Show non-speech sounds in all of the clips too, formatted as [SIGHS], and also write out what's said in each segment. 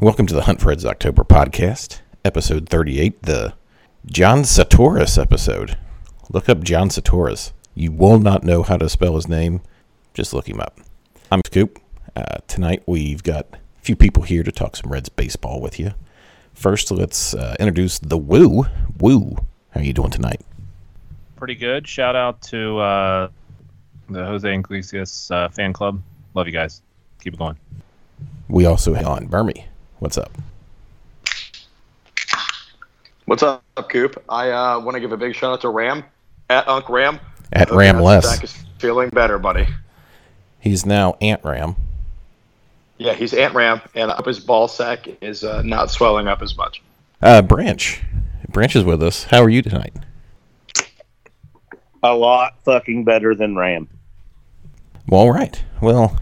Welcome to the Hunt for Reds October podcast, episode 38, the John Satoris episode. Look up John Satoris. You will not know how to spell his name. Just look him up. I'm Scoop. Uh, tonight we've got a few people here to talk some Reds baseball with you. First, let's uh, introduce the Woo. Woo, how are you doing tonight? pretty good. Shout out to uh, the Jose Iglesias uh, fan club. Love you guys. Keep it going. We also have on Bermie. What's up? What's up, Coop? I uh, want to give a big shout out to Ram at Unc Ram. At Hope Ram your Less. Back is feeling better, buddy. He's now Ant Ram. Yeah, he's Ant Ram, and up his ball sack is uh, not swelling up as much. Uh, Branch. Branch is with us. How are you tonight? a lot fucking better than Ram. Well, all right. Well,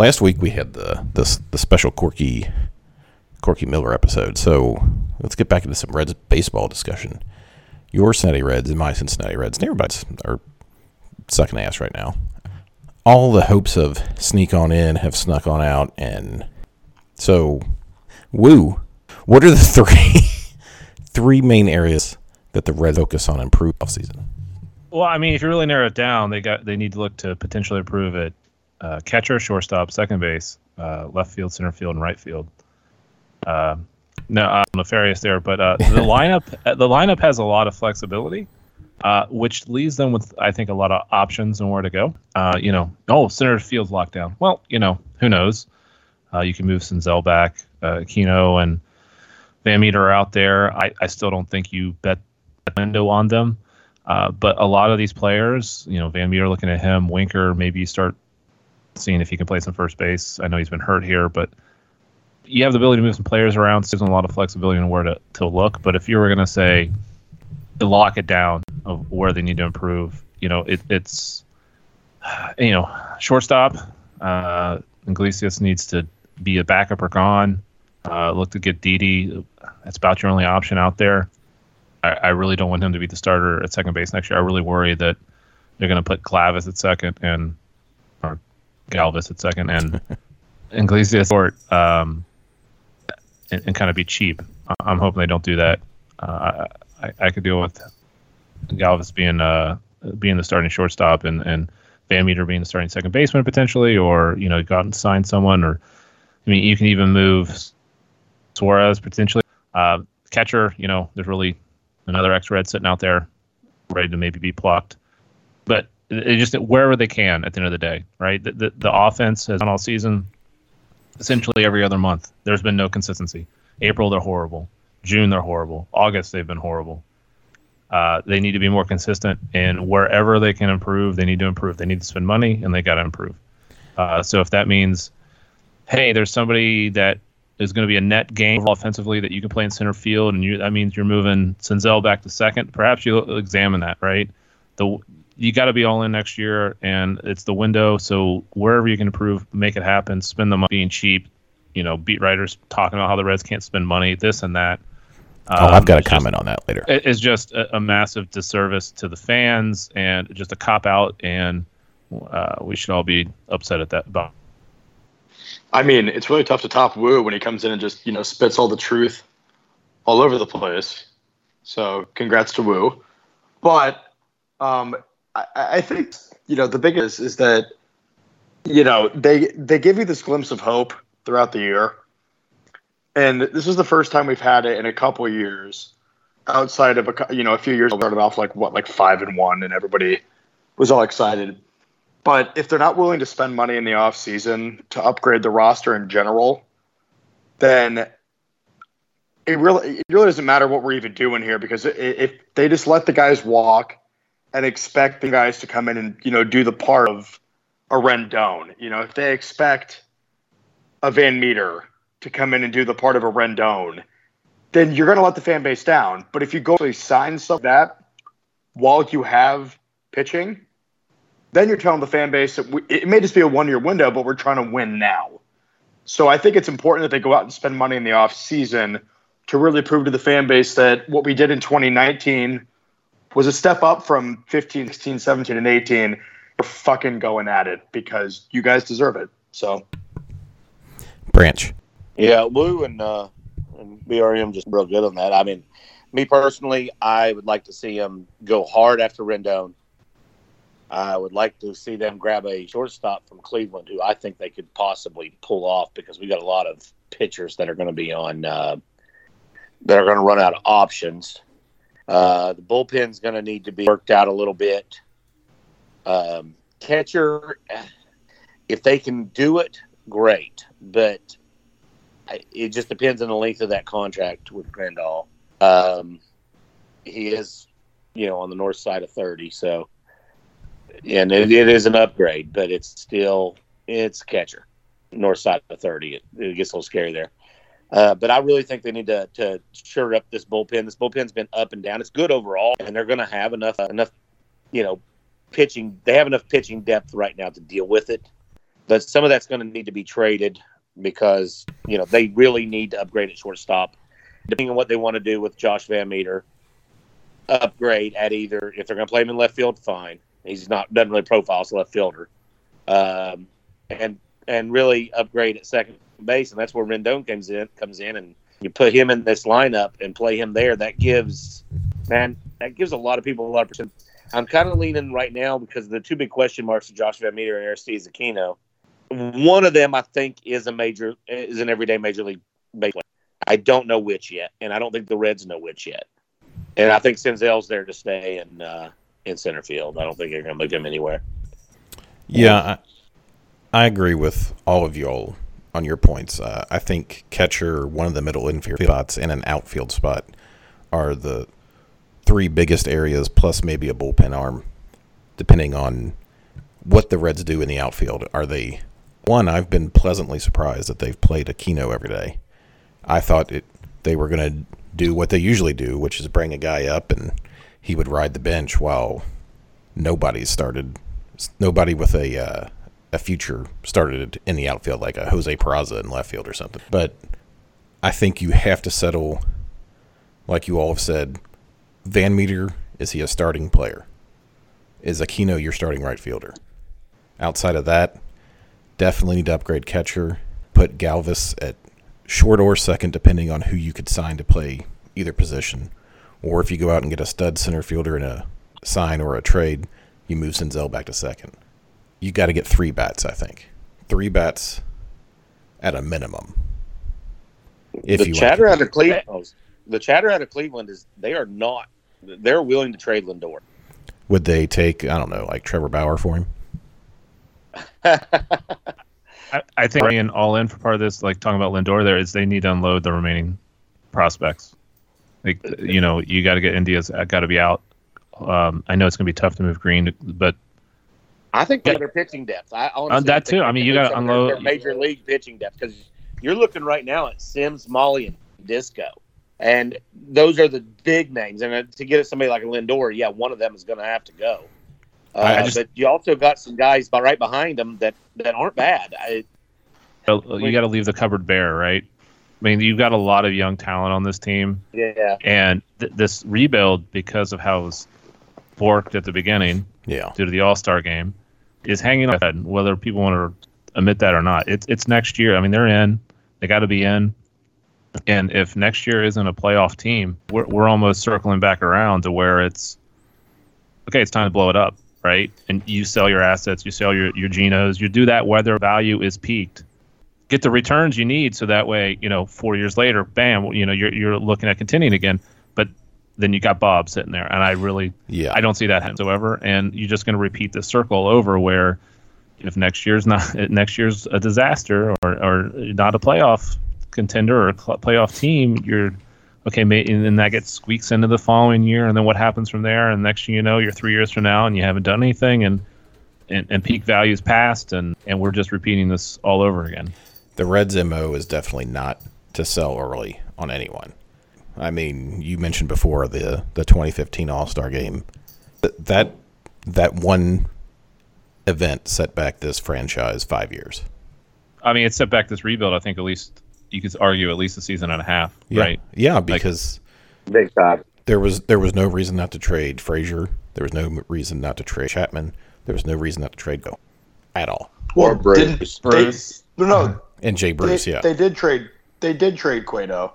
last week we had the the, the special Corky Corky Miller episode, so let's get back into some Reds baseball discussion. Your Cincinnati Reds and my Cincinnati Reds, and everybody's are sucking ass right now. All the hopes of sneak on in have snuck on out, and so woo. What are the [LAUGHS] three three main areas that the Reds focus on improve off season? Well, I mean, if you really narrow it down, they got they need to look to potentially improve at uh, catcher, shortstop, second base, uh, left field, center field, and right field. Uh, no, I'm nefarious there, but uh, the [LAUGHS] lineup uh, the lineup has a lot of flexibility, uh, which leaves them with I think a lot of options and where to go. Uh, you know, oh, center field's locked down. Well, you know, who knows? Uh, you can move Senzel back, uh, Kino and Van Meter are out there. I, I still don't think you bet window on them. Uh, but a lot of these players, you know, Van Meter looking at him, Winker, maybe you start seeing if he can play some first base. I know he's been hurt here, but you have the ability to move some players around. So there's a lot of flexibility on where to, to look. But if you were going to say lock it down of where they need to improve, you know, it, it's, [SIGHS] you know, shortstop. Uh, Iglesias needs to be a backup or gone. Uh, look to get Didi. That's about your only option out there. I, I really don't want him to be the starter at second base next year. I really worry that they're going to put Clavis at second and Galvis at second and [LAUGHS] Iglesias short um, and, and kind of be cheap. I'm hoping they don't do that. Uh, I, I could deal with Galvis being uh, being the starting shortstop and and Van Meter being the starting second baseman potentially, or you know, go out and sign someone, or I mean, you can even move Suarez potentially. Uh, catcher, you know, there's really another X Red sitting out there, ready to maybe be plucked. It just wherever they can at the end of the day, right? The, the, the offense has all season, essentially every other month. There's been no consistency. April they're horrible. June they're horrible. August they've been horrible. Uh, they need to be more consistent, and wherever they can improve, they need to improve. They need to spend money, and they got to improve. Uh, so if that means, hey, there's somebody that is going to be a net gain offensively that you can play in center field, and you, that means you're moving Senzel back to second. Perhaps you examine that, right? The you got to be all in next year, and it's the window. So wherever you can improve, make it happen. Spend the money being cheap. You know, beat writers talking about how the Reds can't spend money, this and that. Oh, I've got a Um, it's just- comment on that later. it- it's just a, a massive disservice to the fans and just a cop out, and uh, we should all be upset at that. About I mean, it's really tough to top Woo when he comes in and just you know spits all the truth all over the place. So congrats to Woo. But um, I, I think you know the biggest is that you know they they give you this glimpse of hope throughout the year, and this is the first time we've had it in a couple of years. Outside of a you know a few years, started off like what like five and one, and everybody was all excited. But if they're not willing to spend money in the off season to upgrade the roster in general, then it really it really doesn't matter what we're even doing here because if they just let the guys walk and expect the guys to come in and you know do the part of a Rendon, you know, if they expect a Van Meter to come in and do the part of a Rendon, then you're going to let the fan base down. But if you go to sign stuff like that while you have pitching, then you're telling the fan base that we, it may just be a one year window, but we're trying to win now. So I think it's important that they go out and spend money in the off season to really prove to the fan base that what we did in 2019 was a step up from 15, 16, 17, and 18. We're fucking going at it because you guys deserve it. So Branch. Yeah, Lou and uh, and BRM just real good on that. I mean, me personally, I would like to see them go hard after Rendon. I would like to see them grab a shortstop from Cleveland, who I think they could possibly pull off because we got a lot of pitchers that are going to be on uh, that are going to run out of options. Uh, the bullpen's going to need to be worked out a little bit. Um, catcher, if they can do it, great, but it just depends on the length of that contract with Grandal. Um, he is, you know, on the north side of thirty, so and it, it is an upgrade, but it's still it's catcher, north side of thirty. It, it gets a little scary there. Uh, but I really think they need to to sure up this bullpen. This bullpen's been up and down. It's good overall, and they're going to have enough enough, you know, pitching. They have enough pitching depth right now to deal with it. But some of that's going to need to be traded because you know they really need to upgrade at shortstop. Depending on what they want to do with Josh Van Meter, upgrade at either if they're going to play him in left field, fine. He's not doesn't really profile as a left fielder, um, and and really upgrade at second base, and that's where Rendon comes in. Comes in, and you put him in this lineup and play him there. That gives man, that gives a lot of people a lot of percent. I'm kind of leaning right now because the two big question marks are Josh Van Meter and Aristides Aquino. One of them, I think, is a major is an everyday major league baseball. I don't know which yet, and I don't think the Reds know which yet. And I think Senzel's there to stay in uh, in center field. I don't think they're going to move him anywhere. Yeah, I, I agree with all of y'all on your points. Uh, I think catcher, one of the middle infield spots, and an outfield spot are the three biggest areas, plus maybe a bullpen arm, depending on what the Reds do in the outfield. Are they one? I've been pleasantly surprised that they've played Aquino every day. I thought it they were going to do what they usually do, which is bring a guy up and he would ride the bench while nobody started, nobody with a uh, a future started in the outfield like a Jose Peraza in left field or something. But I think you have to settle, like you all have said, Van Meter is he a starting player? Is Aquino your starting right fielder? Outside of that, definitely need to upgrade catcher. Put Galvis at short or second, depending on who you could sign to play either position. Or if you go out and get a stud center fielder in a sign or a trade, you move Senzel back to second. You got to get three bats, I think. Three bats at a minimum. If the you chatter out of Cleveland, oh, the chatter out of Cleveland is they are not. They're willing to trade Lindor. would they take, I don't know, like Trevor Bauer for him? [LAUGHS] I, I think bringing all in for part of this, like talking about Lindor, there is they need to unload the remaining prospects. Like you know, you got to get India's got to be out. Um, I know it's going to be tough to move Greene, but I think their pitching depth. I honestly Uh, that too. I mean, you got gotta unload- their major league pitching depth because you're looking right now at Sims, Mahle, and Disco, and those are the big names. And uh, to get somebody like a Lindor, yeah, one of them is going to have to go. Uh, just- but you also got some guys by- right behind them that that aren't bad. I, you got to leave the cupboard bare, right? I mean, you've got a lot of young talent on this team, yeah, and th- this rebuild, because of how it was forked at the beginning Yeah. due to the All Star game, is hanging on ahead, whether people want to admit that or not. It's it's next year. I mean, they're in. They got to be in. And if next year isn't a playoff team, we're we're almost circling back around to where it's okay. It's time to blow it up, right? And you sell your assets, you sell your your genos, you do that whether value is peaked. Get the returns you need, so that way, you know, four years later, bam, you know, you're you're looking at continuing again. Then you got Bob sitting there, and I really Yeah. I don't see that whatsoever. And you're just going to repeat the circle over where if next year's not [LAUGHS] next year's a disaster or, or not a playoff contender or a cl- playoff team, you're okay. May, and then that gets squeaks into the following year, and then what happens from there? And next thing you know, you're three years from now, and you haven't done anything, and and, and peak values passed, and and we're just repeating this all over again. the Reds' mo is definitely not to sell early on anyone. I mean, you mentioned before the the 2015 All Star Game. Th- That that one event set back this franchise five years. I mean, it set back this rebuild. I think at least you could argue at least a season and a half, Yeah, right? yeah, because Big time. there was there was no reason not to trade Frazier. There was no reason not to trade Chapman. There was no reason not to trade Go at all. Or Bruce. Bruce. They, no, no, And Jay Bruce, they, yeah. they did trade. They did trade Cueto.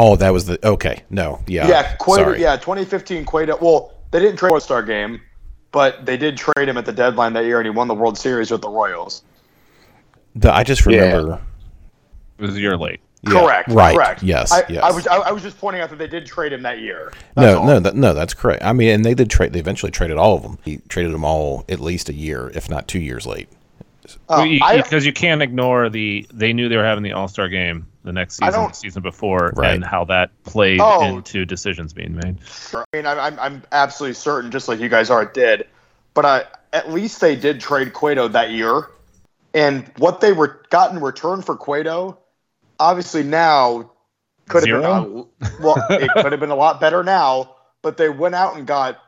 Oh, that was the okay. No, yeah, yeah, Cueto. sorry. Yeah, 2015 Cueto. Well, they didn't trade All Star game, but they did trade him at the deadline that year, and he won the World Series with the Royals. The, I just Yeah. remember. It was a year late. yeah, correct. Right. Correct. Yes. I, yes. I was. I, I was just pointing out that they did trade him that year. That's no, all. no, that, no. That's correct. I mean, and they did trade. They eventually traded all of them. He traded them all at least a year, if not two years late. Uh, Because I- you, you can't ignore the they knew they were having the All Star game the next season, the season before, Right. and how that played Oh. into decisions being made. I mean, I'm, I'm, I'm absolutely certain, just like you guys are, it did. But I, at least they did trade Cueto that year. And what they were got in return for Cueto, obviously now could have been a, well, it [LAUGHS] could have been a lot better now. But they went out and got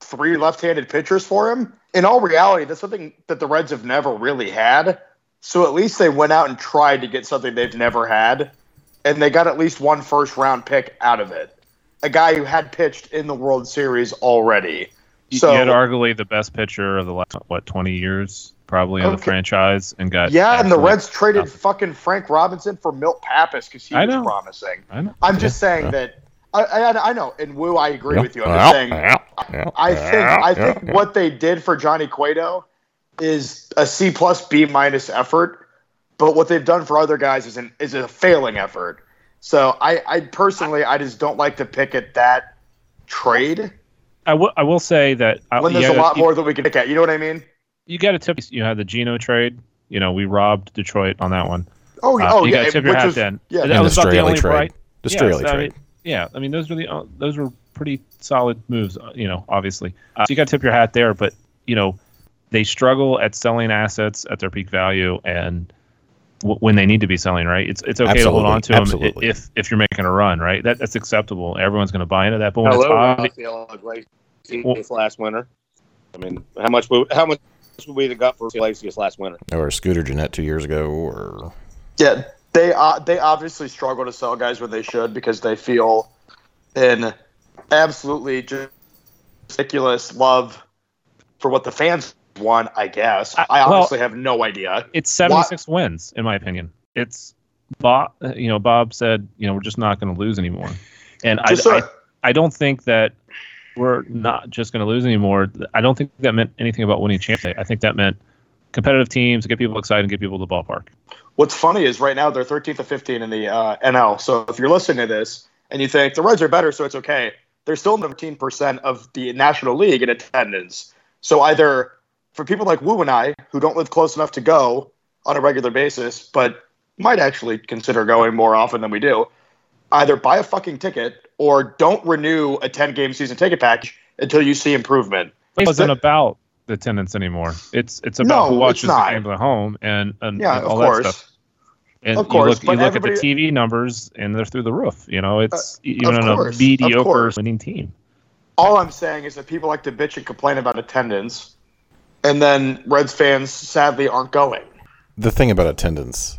three left-handed pitchers for him. In all reality, that's something that the Reds have never really had. So at least they went out and tried to get something they've never had, and they got at least one first-round pick out of it a guy who had pitched in the World Series already. So you had arguably the best pitcher of the last what twenty years, probably in the franchise, and got yeah, and the Reds traded nothing. fucking Frank Robinson for Milt Pappas because he I was know. promising. I know. I'm just saying yeah. that I, I I know, and Woo, I agree Yeah. with you. I'm just saying Yeah, yeah, I think I think yeah. what they did for Johnny Cueto is a C plus B minus effort, but what they've done for other guys is an is a failing effort. So I, I personally I just don't like to pick at that trade I will. I will say that I, when there's you a gotta- lot more that we can pick at. You know what I mean? You got to tip. You had the Geno trade. You know, we robbed Detroit on that one. Oh, Uh, oh you yeah, got to tip your hat was- then. Yeah, that was the about the only trade. bright. The Yes, Straily I trade. mean, yeah, I mean those were the uh, those were pretty solid moves. uh, You know, obviously, uh, so you got to tip your hat there. But you know, they struggle at selling assets at their peak value and w- when they need to be selling. Right? It's it's okay to hold on to them absolutely. if if you're making a run. Right? That that's acceptable. Everyone's going to buy into that. But when Hello, it's obvi- Raisel Iglesias last winter. I mean, how much would, how much would we have got for Iglesias last winter? or Scooter Gennett two years ago, or Yeah, they uh, they obviously struggle to sell guys when they should because they feel an absolutely just ridiculous love for what the fans want. I guess I- I, well- honestly have no idea. it's 76 wins in my opinion it's bob you know bob said you know we're just not going to lose anymore and I, so- I i don't think that we're not just going to lose anymore i don't think that meant anything about winning championships i think that meant competitive teams get people excited and get people to the ballpark What's funny is right now they're 13th to 15 in the uh, NL. So if you're listening to this and you think the Reds are better, so it's okay, they're still 13% of the National League in attendance. So either for people like Woo and I, who don't live close enough to go on a regular basis, but might actually consider going more often than we do, either buy a fucking ticket or don't renew a 10 game season ticket package until you see improvement. it wasn't about the attendance anymore it's it's about No, who watches the not. games at home and, and, Yeah, and of all course. that stuff and Of course, you look, you look at the TV numbers, and they're through the roof. You know, it's uh, even on course, a mediocre winning team. All I'm saying is that people like to bitch and complain about attendance, and then Reds fans sadly aren't going. the thing about attendance.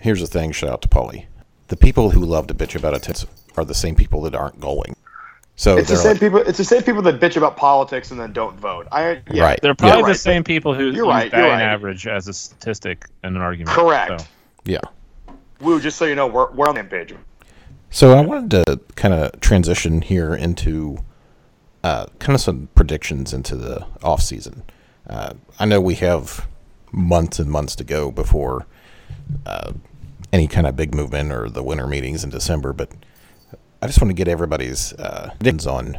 Here's the thing. Shout out to Paulie. The people who love to bitch about attendance are the same people that aren't going. So It's the same like, people. It's the same people that bitch about politics and then don't vote. I yeah, Right. They're probably You're the right, same people who You're use right, you're batting right. average as a statistic in an argument. Correct. So, yeah. Woo, just so you know, we're, we're on the same page. So I wanted to kind of transition here into uh, kind of some predictions into the off season. Uh, I know we have months and months to go before uh, any kind of big movement or the winter meetings in December, but I just want to get everybody's uh, on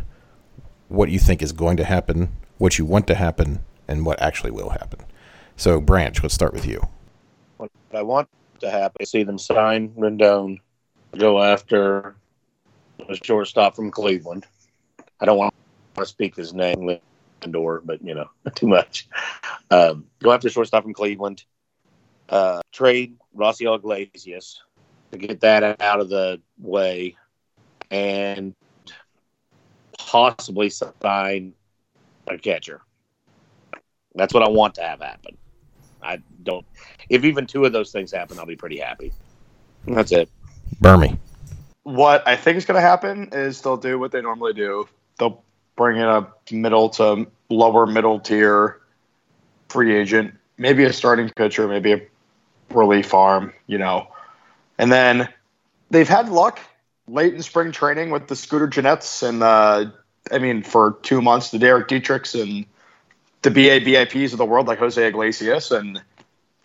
what you think is going to happen, what you want to happen, and what actually will happen. So, Branch, let's start with you. What I want to happen is see them sign Rendon, go after a shortstop from Cleveland. I don't want to speak his name, Lindor, but you know, [LAUGHS] too much. Um, go after a shortstop from Cleveland. uh, trade Raisel Iglesias to get that out of the way and possibly sign a catcher. That's what I want to have happen. I don't. If even two of those things happen, I'll be pretty happy. That's it. Bermie. What I think is going to happen is they'll do what they normally do. They'll bring in a middle to lower middle tier free agent, maybe a starting pitcher, maybe a relief arm, you know. And then they've had luck late in spring training with the Scooter Gennetts and uh, I mean for two months the Derek Dietrichs and the BABIPs of the world like Jose Iglesias and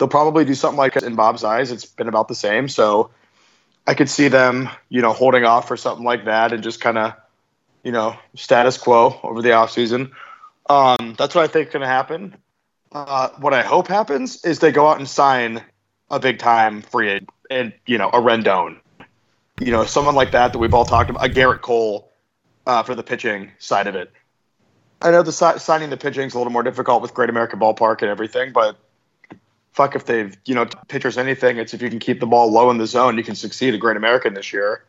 they'll probably do something like in Bob's eyes. It's been about the same. So I could see them, you know, holding off for something like that and just kind of, you know, status quo over the offseason. Um, that's what I think going to happen. Uh, what I hope happens is they go out and sign a big time free agent and, you know, a Rendon. You know, someone like that that we've all talked about, a Gerrit Cole uh, for the pitching side of it. I know the si- signing the pitching is a little more difficult with Great American Ballpark and everything, but fuck if they've you know pitchers anything. It's if you can keep the ball low in the zone, you can succeed at Great American this year.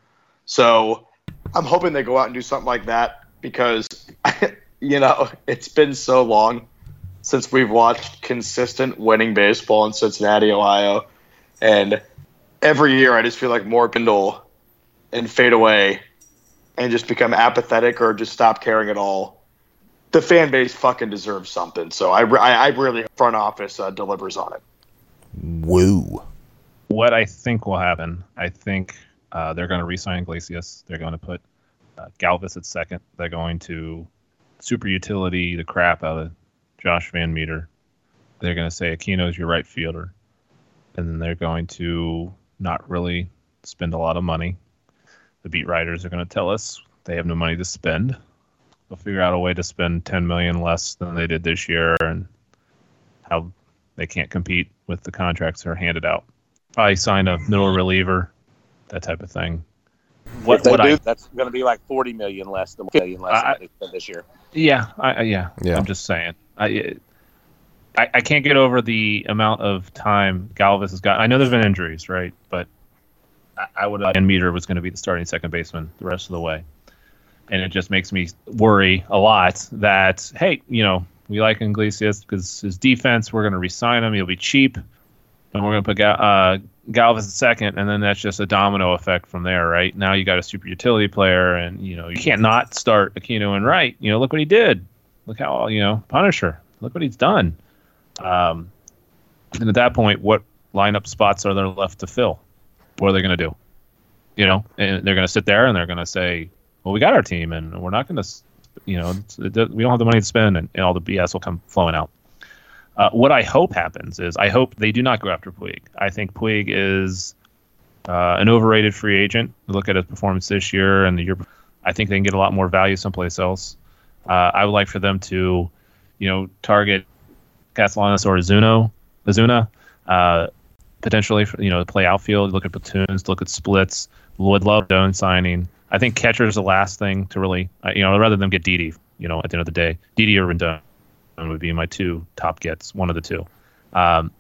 So I'm hoping they go out and do something like that because [LAUGHS] you know it's been so long since we've watched consistent winning baseball in Cincinnati, Ohio, and every year I just feel like more bindle and fade away and just become apathetic or just stop caring at all the fan base fucking deserves something. So I, I, I really front office uh, delivers on it. Woo. What I think will happen, I think uh, they're going to re-sign Iglesias. They're going to put uh, Galvis at second. They're going to super utility the crap out of Josh Van Meter. They're going to say Aquino's your right fielder, and then they're going to not really spend a lot of money. The beat writers are going to tell us they have no money to spend. They'll figure out a way to spend 10 million less than they did this year, and how they can't compete with the contracts that are handed out. I sign a middle reliever, that type of thing. What, What, they what do, I that's going to be like 40 million less than million less I- than they spent this year. Yeah, I, I- yeah, Yeah. I'm just saying. I, I I can't get over the amount of time Galvis has got. I know there's been injuries, right? But I, would and Meter was going to be the starting second baseman the rest of the way, and it just makes me worry a lot that hey, you know, we like Iglesias because his defense. We're going to resign him. He'll be cheap, and we're going to put Gal- uh, Galvis at second, and then that's just a domino effect from there, right? Now you got a super utility player, and you know you can't not start Aquino and Wright. You know, look what he did. Look how you know Punisher. Look what he's done. Um, and at that point, what lineup spots are there left to fill? What are they going to do? You know, and they're going to sit there and they're going to say, "Well, we got our team, and we're not going to, you know, we don't have the money to spend, and, and all the BS will come flowing out." Uh, what I hope happens is I hope they do not go after Puig. I think Puig is uh, an overrated free agent. Look at his performance this year and the year. I think they can get a lot more value someplace else. Uh, I would like for them to, you know, target Castellanos or Azuno, Azuna, uh, potentially, you know, play outfield, look at platoons, look at splits. Would love Doan signing. I think catcher is the last thing to really, you know, rather than get Didi, you know, at the end of the day, Didi or Rendon would be my two top gets, one of the two. Um,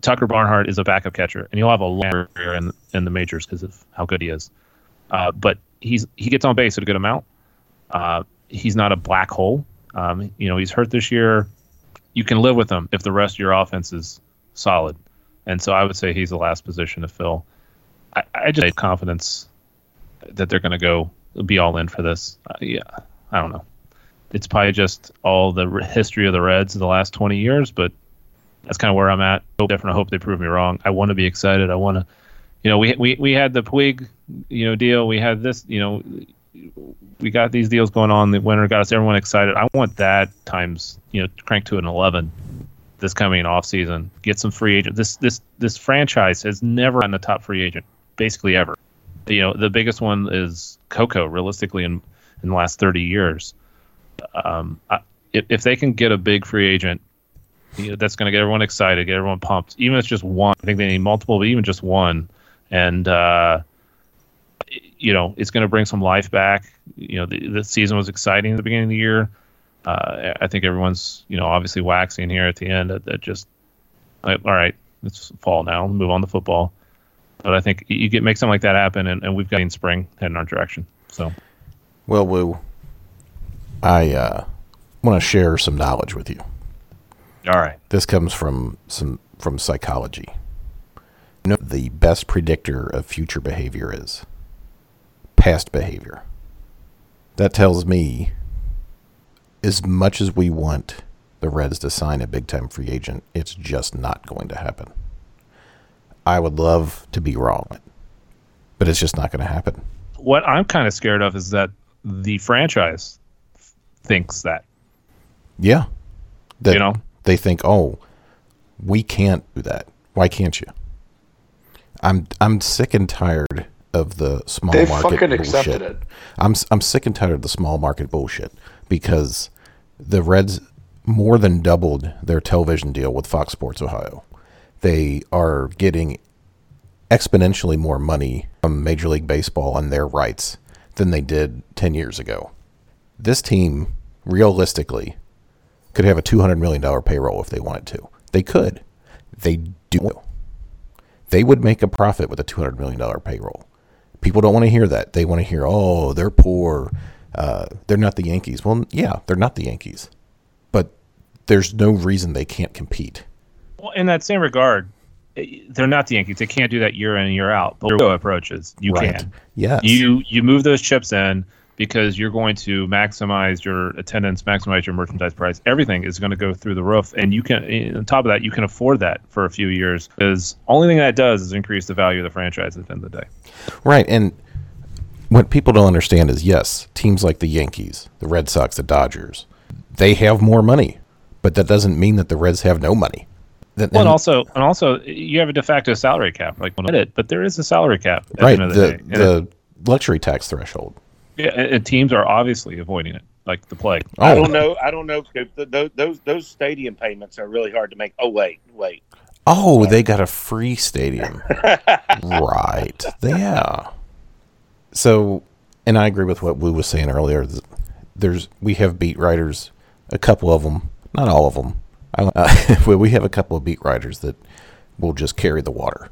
Tucker Barnhart is a backup catcher, and he'll have a long career in in the majors because of how good he is. Uh, but he's he gets on base at a good amount. Uh, he's not a black hole. Um, you know, he's hurt this year. You can live with him if the rest of your offense is solid. And so I would say he's the last position to fill. I, I just have confidence that they're going to go be all in for this. Uh, yeah, I don't know. It's probably just all the history of the Reds in the last 20 years, but that's kind of where I'm at. I hope they prove me wrong. I want to be excited. I want to, you know, we we we had the Puig, you know, deal. We had this, you know, we got these deals going on. The winter got us everyone excited. I want that times, you know, crank to an 11 this coming off season. Get some free agent. This this this franchise has never gotten a top free agent, basically ever. You know, the biggest one is Coco, realistically, in in the last 30 years. Um, I, if, if they can get a big free agent, you know, that's going to get everyone excited, get everyone pumped. Even if it's just one, I think they need multiple, but even just one, and uh, you know, it's going to bring some life back. You know, the, the season was exciting at the beginning of the year. Uh, I think everyone's, you know, obviously waxing here at the end. That, that just, like, all right, It's fall now. Move on to football. But I think you get make something like that happen, and, and we've got in spring heading our direction. So Well, Woo, I uh, want to share some knowledge with you. all right, This comes from some from psychology. You know, the best predictor of future behavior is past behavior. That tells me, as much as we want the Reds to sign a big time free agent, it's just not going to happen. I would love to be wrong, but it's just not going to happen. what I'm kind of scared of is that the franchise thinks that Yeah. That You know? they think, "Oh, we can't do that. Why can't you?" I'm I'm sick and tired of the small They market fucking bullshit. accepted it. I'm I'm sick and tired of the small market bullshit because the Reds more than doubled their television deal with Fox Sports Ohio. They are getting exponentially more money from Major League Baseball and their rights than they did 10 years ago. This team realistically could have a $200 million payroll if they wanted to. They could. They do. They would make a profit with a $200 million payroll. People don't want to hear that. They want to hear, oh, they're poor. Uh, they're not the Yankees. Well, yeah, they're not the Yankees. But there's no reason they can't compete. Well, in that same regard, eh, they're not the Yankees. They can't do that year in and year out. But the approach is you right. can. Yes. You you move those chips in because you're going to maximize your attendance, maximize your merchandise price. Everything is going to go through the roof, and you can. eh, On top of that, you can afford that for a few years. Because only thing that does is increase the value of the franchise at the end of the day. Right. And what people don't understand is yes, teams like the Yankees, the Red Sox, the Dodgers, they have more money, but that doesn't mean that the Reds have no money. That, Well, and and- also, and also, you have a de facto salary cap. Like, it, but there is a salary cap at right, the end of the, the, day. The luxury tax threshold. Yeah, and and teams are obviously avoiding it, like the plague. I Oh, don't know. I don't know. Coop. Those those those stadium payments are really hard to make. Oh wait, wait. oh, they got a free stadium. [LAUGHS] right. Yeah. So, and I agree with what Woo was saying earlier. There's we have beat writers, a couple of them, not all of them. Uh, [LAUGHS] we have a couple of beat writers that will just carry the water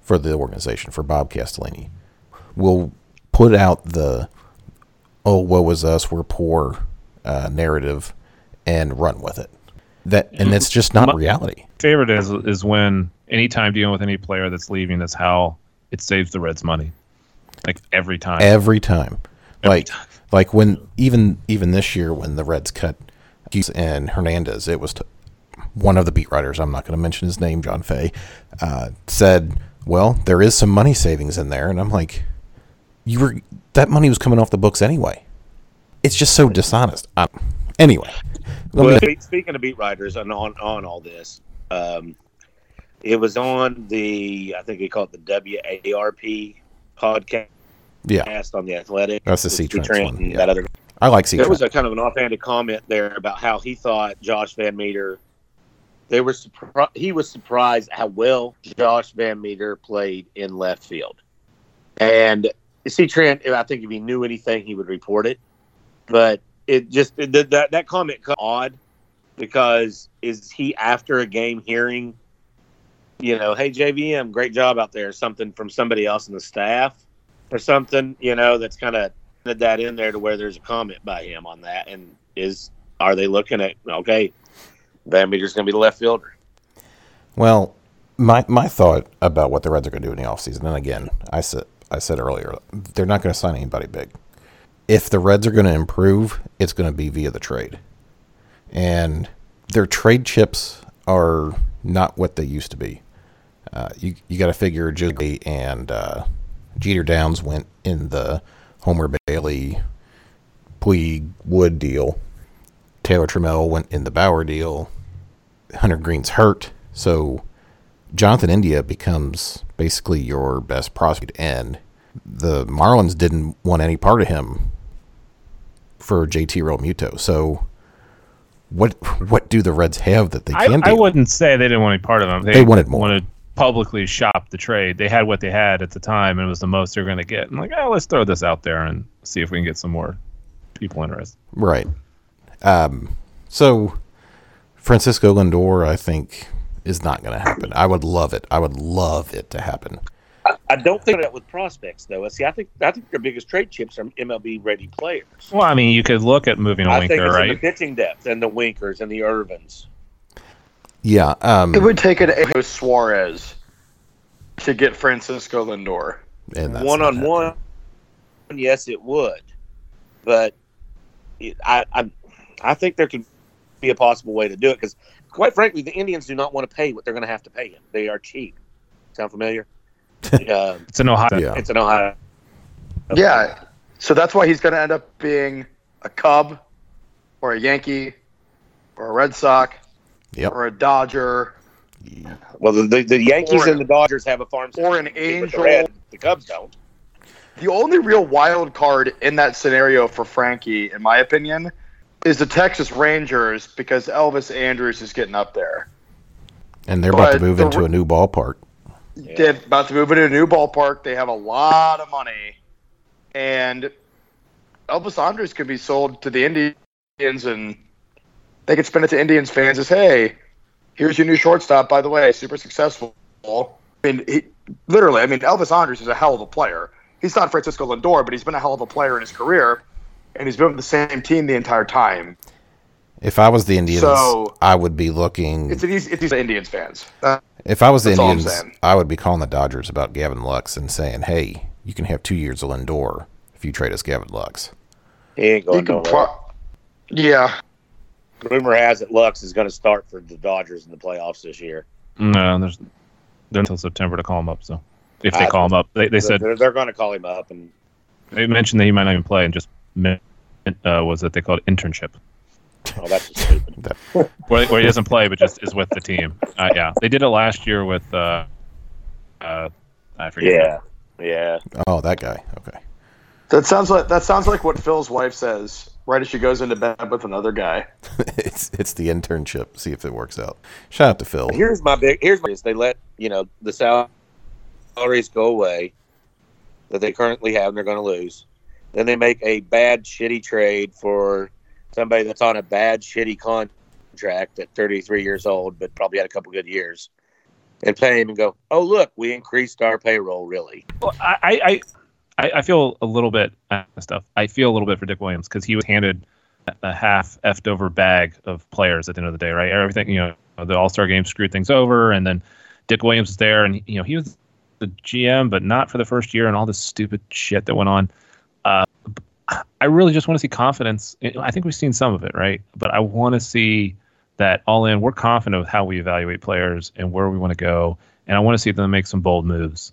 for the organization for Bob Castellini. We'll put out the "oh woe is us, we're poor" uh, narrative and run with it. That and that's just not My- reality. favorite is is when anytime dealing with any player that's leaving, is how it saves the Reds money. Like every time. every time. Every like time. like when even even this year when the Reds cut Hughes and Hernandez, it was t- one of the beat writers. I'm not going to mention his name, John Fay, uh, said, "Well, there is some money savings in there," and I'm like, "You were that money was coming off the books anyway." It's just so dishonest. Um, anyway, Well, speaking of beat writers and on on all this, um, it was on the I think they call it the WARP podcast yeah, on the Athletic. That's the C. Trent one, yeah. That other I like C. there was a kind of an offhanded comment there about how he thought Josh Van Meter. They were surpri- he was surprised how well Josh Van Meter played in left field, and C. Trent. I think if he knew anything, he would report it. But it just it, that that comment odd because is he after a game hearing, you know, hey JVM, great job out there, something from somebody else in the staff or something, you know, that's kind of that in there to where there's a comment by him on that. And is are they looking at okay, Van Meter's going to be the left fielder? Well, my my thought about what the Reds are going to do in the offseason, and again, I said I said earlier, they're not going to sign anybody big. If the Reds are going to improve, it's going to be via the trade. And their trade chips are not what they used to be. Uh, you you got to figure Jiggly and uh, Jeter Downs went in the Homer Bailey Puig Wood deal. Taylor Trammell went in the Bauer deal. Hunter Greene's hurt, so Jonathan India becomes basically your best prospect, and the Marlins didn't want any part of him for JT Realmuto. So, what what do the Reds have that they can do? I wouldn't say they didn't want any part of them. They wanted more. Wanted publicly shop the trade. They had what they had at the time, and it was the most they're going to get. I'm like, oh, let's throw this out there and see if we can get some more people interested. Right. Um, so Francisco Lindor, I think, is not going to happen. I would love it. I would love it to happen. I, I don't think that with prospects though. See, I think I think their biggest trade chips are MLB ready players. Well, I mean, you could look at moving a I think Winker, right? in the pitching depth and the Winkers and the Ervins. Yeah. Um, It would take an A Suarez to get Francisco Lindor. and that's One not on one, yes, it would, but it, I, I I think there could be a possible way to do it because, quite frankly, the Indians do not want to pay what they're going to have to pay him. They are cheap. Sound familiar? [LAUGHS] uh, It's an Ohio. Yeah. it's an Ohio. Yeah. So that's why he's going to end up being a Cub or a Yankee or a Red Sox Yep. or a Dodger. Well, the, the, the Yankees Or- and the Dodgers have a farm or an system, but the Angel. Red- The Cubs don't. The only real wild card in that scenario for Frankie, in my opinion, is the Texas Rangers because Elvis Andrus is getting up there. And they're about to move the- into a new ballpark. They're about to move into a new ballpark. They have a lot of money, and Elvis Andrus could be sold to the Indians, and they could spend it to Indians fans as, "Hey, here's your new shortstop. By the way, super successful." I mean, he, literally, I mean, Elvis Andrus is a hell of a player. He's not Francisco Lindor, but he's been a hell of a player in his career, and he's been with the same team the entire time. If I was the Indians, So- I would be looking. It's these it's easy Indians fans. Uh, If I was the That's all I'm Indians. I would be calling the Dodgers about Gavin Lux and saying, "Hey, you can have two years of Lindor if you trade us Gavin Lux." He ain't going could nowhere. pro- yeah, Rumor has it Lux is going to start for the Dodgers in the playoffs this year. No, there's they're until September to call him up. So if they I- call him up, they, they said they're, they're going to call him up, and they mentioned that he might not even play, and just meant, uh, was that they called internship, oh, that's just stupid. [LAUGHS] where, where he doesn't play but just is with the team. Uh, yeah, they did it last year with uh, uh, I forget. Yeah, yeah. Oh, that guy. Okay. that sounds like that sounds like what Phil's wife says right as she goes into bed with another guy. [LAUGHS] it's it's the internship. See if it works out. Shout out to Phil. Here's my big. Here's my. Is they let you know the salaries go away that they currently have, and they're going to lose. Then they make a bad, shitty trade for somebody that's on a bad, shitty contract at 33 years old, but probably had a couple good years, and pay him and go, "Oh, look, we increased our payroll. Really? Well, I, I, I, feel a little bit uh, stuff. I feel a little bit for Dick Williams because he was handed a half effed over bag of players at the end of the day, right? Everything, you know, the All Star game screwed things over, and then Dick Williams was there, and you know he was the GM, but not for the first year, and all this stupid shit that went on. Uh, I really just want to see confidence. I think we've seen some of it, right? But I want to see that all in. We're confident with how we evaluate players and where we want to go, and I want to see them make some bold moves,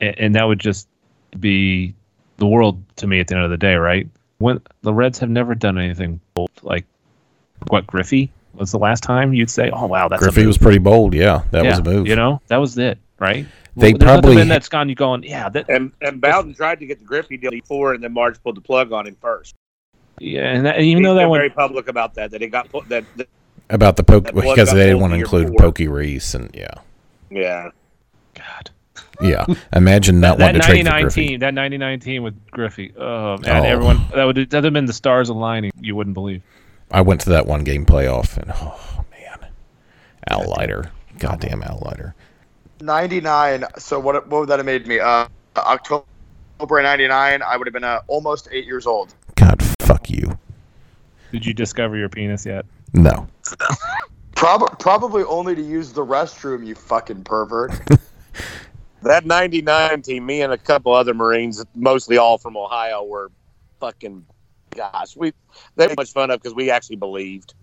and, and that would just be the world to me at the end of the day, right? When the Reds have never done anything bold, like what Griffey was the last time you'd say, "Oh wow, that's a Griffey move." was pretty bold. Yeah, that was a move. You know, that was it, right? They There's nothing probably- been that's gone. You going, yeah, that, And and Bowden tried to get the Griffey deal before, and then Marge pulled the plug on him first. yeah, and, that, and even He's though that been went, very public about that. That it got put. That, that about the poke That because they didn't want to include. Pokey Reese and yeah, yeah. God, yeah. Imagine not that wanting to trade for 99 Griffey. team, that 99 team with Griffey, oh man, Oh. everyone that would that would have been the stars aligning. You wouldn't believe. I went to that one game playoff and oh man, Al Leiter, goddamn Al Leiter. 99. So what, what would that have made me? Uh, October 99, I would have been uh, almost eight years old. God, fuck you. Did you discover your penis yet? No, Prob- probably only to use the restroom, you fucking pervert. [LAUGHS] That 99 team, me and a couple other Marines, mostly all from Ohio, were fucking, gosh, we, they were much fun of because we actually believed.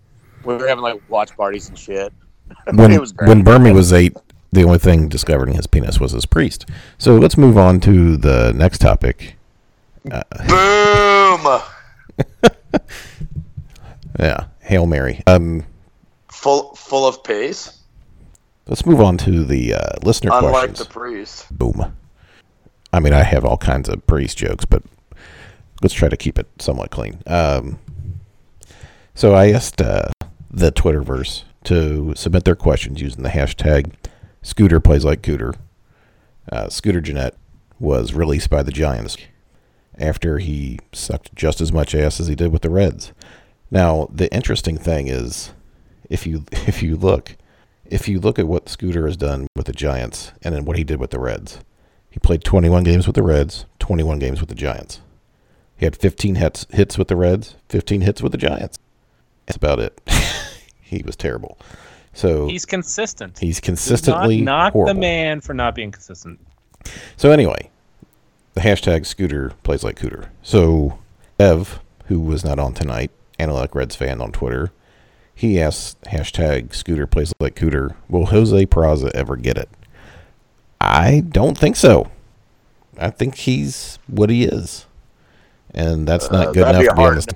We were having like watch parties and shit. [LAUGHS] when it was great. when Bermie was eight, the only thing discovered in his penis was his priest. So let's move on to the next topic. Boom! [LAUGHS] Yeah, Hail Mary. Um, Full, full of pace, let's move on to the uh, listener unlike questions. the priest. Boom. I mean, I have all kinds of priest jokes, but let's try to keep it somewhat clean. Um, so I asked uh, the Twitterverse to submit their questions using the hashtag Scooter plays like Cooter. Uh, Scooter Gennett was released by the Giants after he sucked just as much ass as he did with the Reds. Now, the interesting thing is, if you [LAUGHS] if you look if you look at what Scooter has done with the Giants and then what he did with the Reds, he played 21 games with the Reds, 21 games with the Giants. He had 15 hits hits with the Reds, 15 hits with the Giants. That's about it. [LAUGHS] he was terrible. So He's consistent. he's Does consistently not knock the man for not being consistent. So anyway, the hashtag Scooter plays like Cooter. So Ev, who was not on tonight, Analytic Reds fan on Twitter, he asked hashtag Scooter plays like Cooter. Will Jose Peraza ever get it? I don't think so. I think he's what he is, and that's not Uh, good enough be to be on hard- this.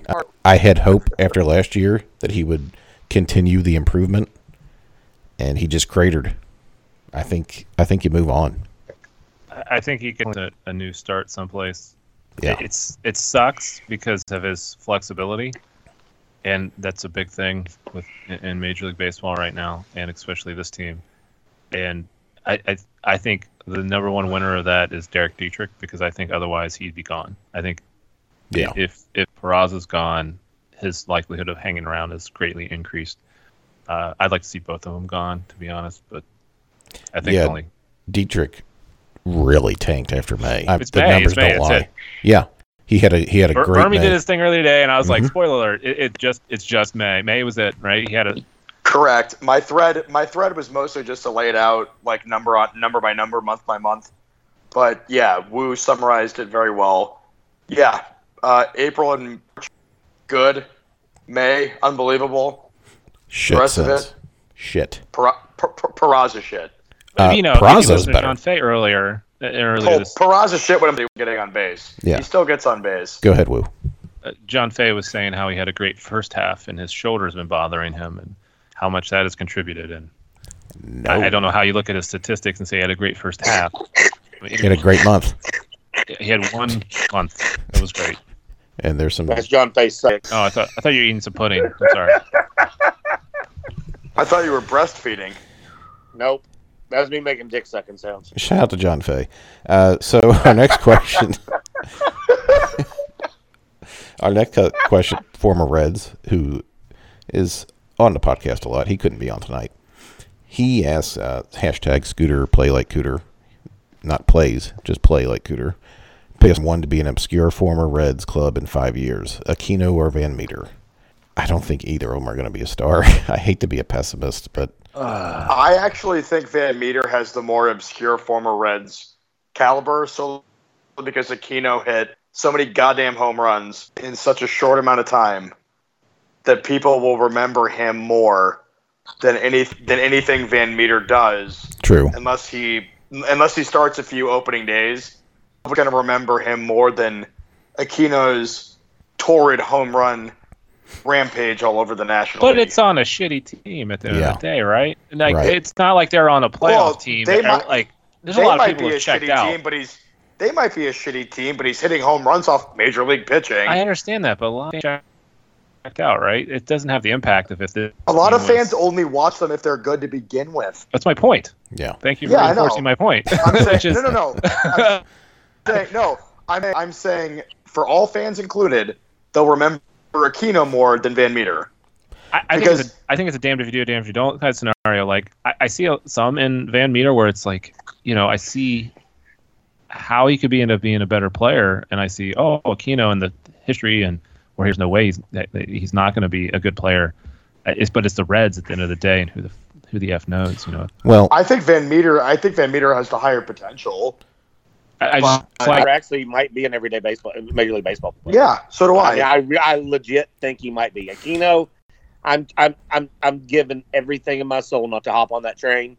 I had hope after last year that he would continue the improvement, and he just cratered. I think. I think you move on. I- think he gets a, a new start someplace. Yeah. It's it sucks because of his flexibility, and that's a big thing with in- in Major League Baseball right now, and especially this team. And I I, I think the number one winner of that is Derek Dietrich because I think otherwise he'd be gone. I think Yeah. if if Peraza's gone, his likelihood of hanging around is greatly increased. Uh, I'd like to see both of them gone, to be honest, but I think Yeah. only Dietrich really tanked after May. I, It's the May, numbers it's May, don't lie. Yeah, he had a he had a Ver- great Bermie May. did his thing earlier today, and I was like, Mhm. spoiler alert, it, it just it's just May. May was it, right? He had a Correct. My thread my thread was mostly just to lay it out like number on number by number, month by month. But yeah, Woo summarized it very well. Yeah, uh, April and March, good. May, unbelievable. Shit rest of Shit. Para- Pa- Pa- Peraza shit. Uh, you know, if you Peraza's listened better. John Fay earlier, uh, earlier Oh, this, Peraza shit when I'm getting on base. Yeah. He still gets on base. Go ahead, Woo. uh, John Fay was saying how he had a great first half, and his shoulder's been bothering him, and how much that has contributed. And No, I, I don't know how you look at his statistics and say he had a great first [LAUGHS] half. I mean, He had a great month, he had one month. It was great. and there's some. That's John Face. sucks. Oh, I thought I thought you were eating some pudding. I'm sorry. [LAUGHS] I thought you were breastfeeding. Nope. That was me making dick sucking sounds. Shout out to John Fay. Uh, so [LAUGHS] our next question. [LAUGHS] our next cu- question, former Reds, who is on the podcast a lot. He couldn't be on tonight. He asks uh, hashtag Scooter play like Cooter, not plays, just play like Cooter. Pick us one to be an obscure former Reds club in five years, Aquino or Van Meter. I don't think either of them are going to be a star. [LAUGHS] I hate to be a pessimist, but I actually think Van Meter has the more obscure former Reds caliber, so because Aquino hit so many goddamn home runs in such a short amount of time that people will remember him more than any than anything Van Meter does, true. unless he unless he starts a few opening days. We're gonna remember him more than Aquino's torrid home run rampage all over the national. But League. it's on a shitty team at the end Yeah. of the day, right? Like Right. it's not like they're on a playoff Well, team. they might- like there's they a lot of might people be a checked shitty out. team, but he's they might be a shitty team, but he's hitting home runs off major league pitching. I understand that, but a lot of checked out, right? It doesn't have the impact of if the a lot of team was- fans only watch them if they're good to begin with. That's my point. Yeah. Thank you Yeah, for I know. reinforcing my point. I'm saying, [LAUGHS] is- no, no, no. [LAUGHS] I'm saying, no, I'm, I'm saying for all fans included, they'll remember Aquino more than Van Meter. I, I think it's a, I think it's a damned if you do, damned if you don't kind of scenario. Like I, I see a, some in Van Meter where it's like, you know, I see how he could be end up being a better player, and I see oh Aquino and the history and where there's no way he's that, that he's not going to be a good player. Uh, It's but it's the Reds at the end of the day, and who the who the f knows, you know. Well, I think Van Meter. I think Van Meter has the higher potential. I, I just Well, like actually might be an everyday baseball, major league baseball player. Yeah, so do I, I. mean, I, I legit think he might be. Aquino, I'm, I'm, I'm, I'm giving everything in my soul not to hop on that train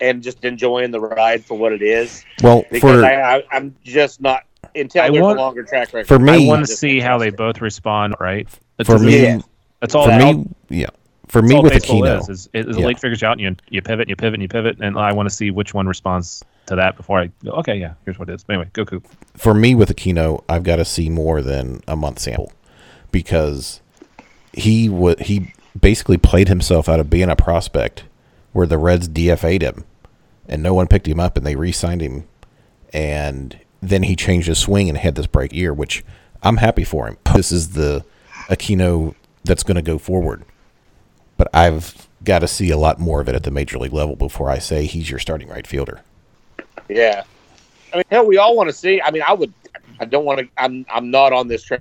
and just enjoying the ride for what it is. well, Because for I, I, I'm just not until I there's want- a longer track record. For me- I I want to see how they both respond. Right. It for me, Yeah. that's all. for that- me, yeah, for me with baseball Aquino, is, is, is the league figures you out and you, you pivot and you pivot and you pivot and I want to see which one responds to that before I go, okay, yeah, here's what it is. But anyway, Goku. For me with Aquino, I've got to see more than a month sample because he wa he basically played himself out of being a prospect where the Reds DFA'd him and no one picked him up and they re-signed him and then he changed his swing and had this break year, which I'm happy for him. [LAUGHS] This is the Aquino that's going to go forward. But I've got to see a lot more of it at the major league level before I say he's your starting right fielder. Yeah. I mean, hell, we all want to see. I mean, I would. I don't want to. I'm. I'm not on this train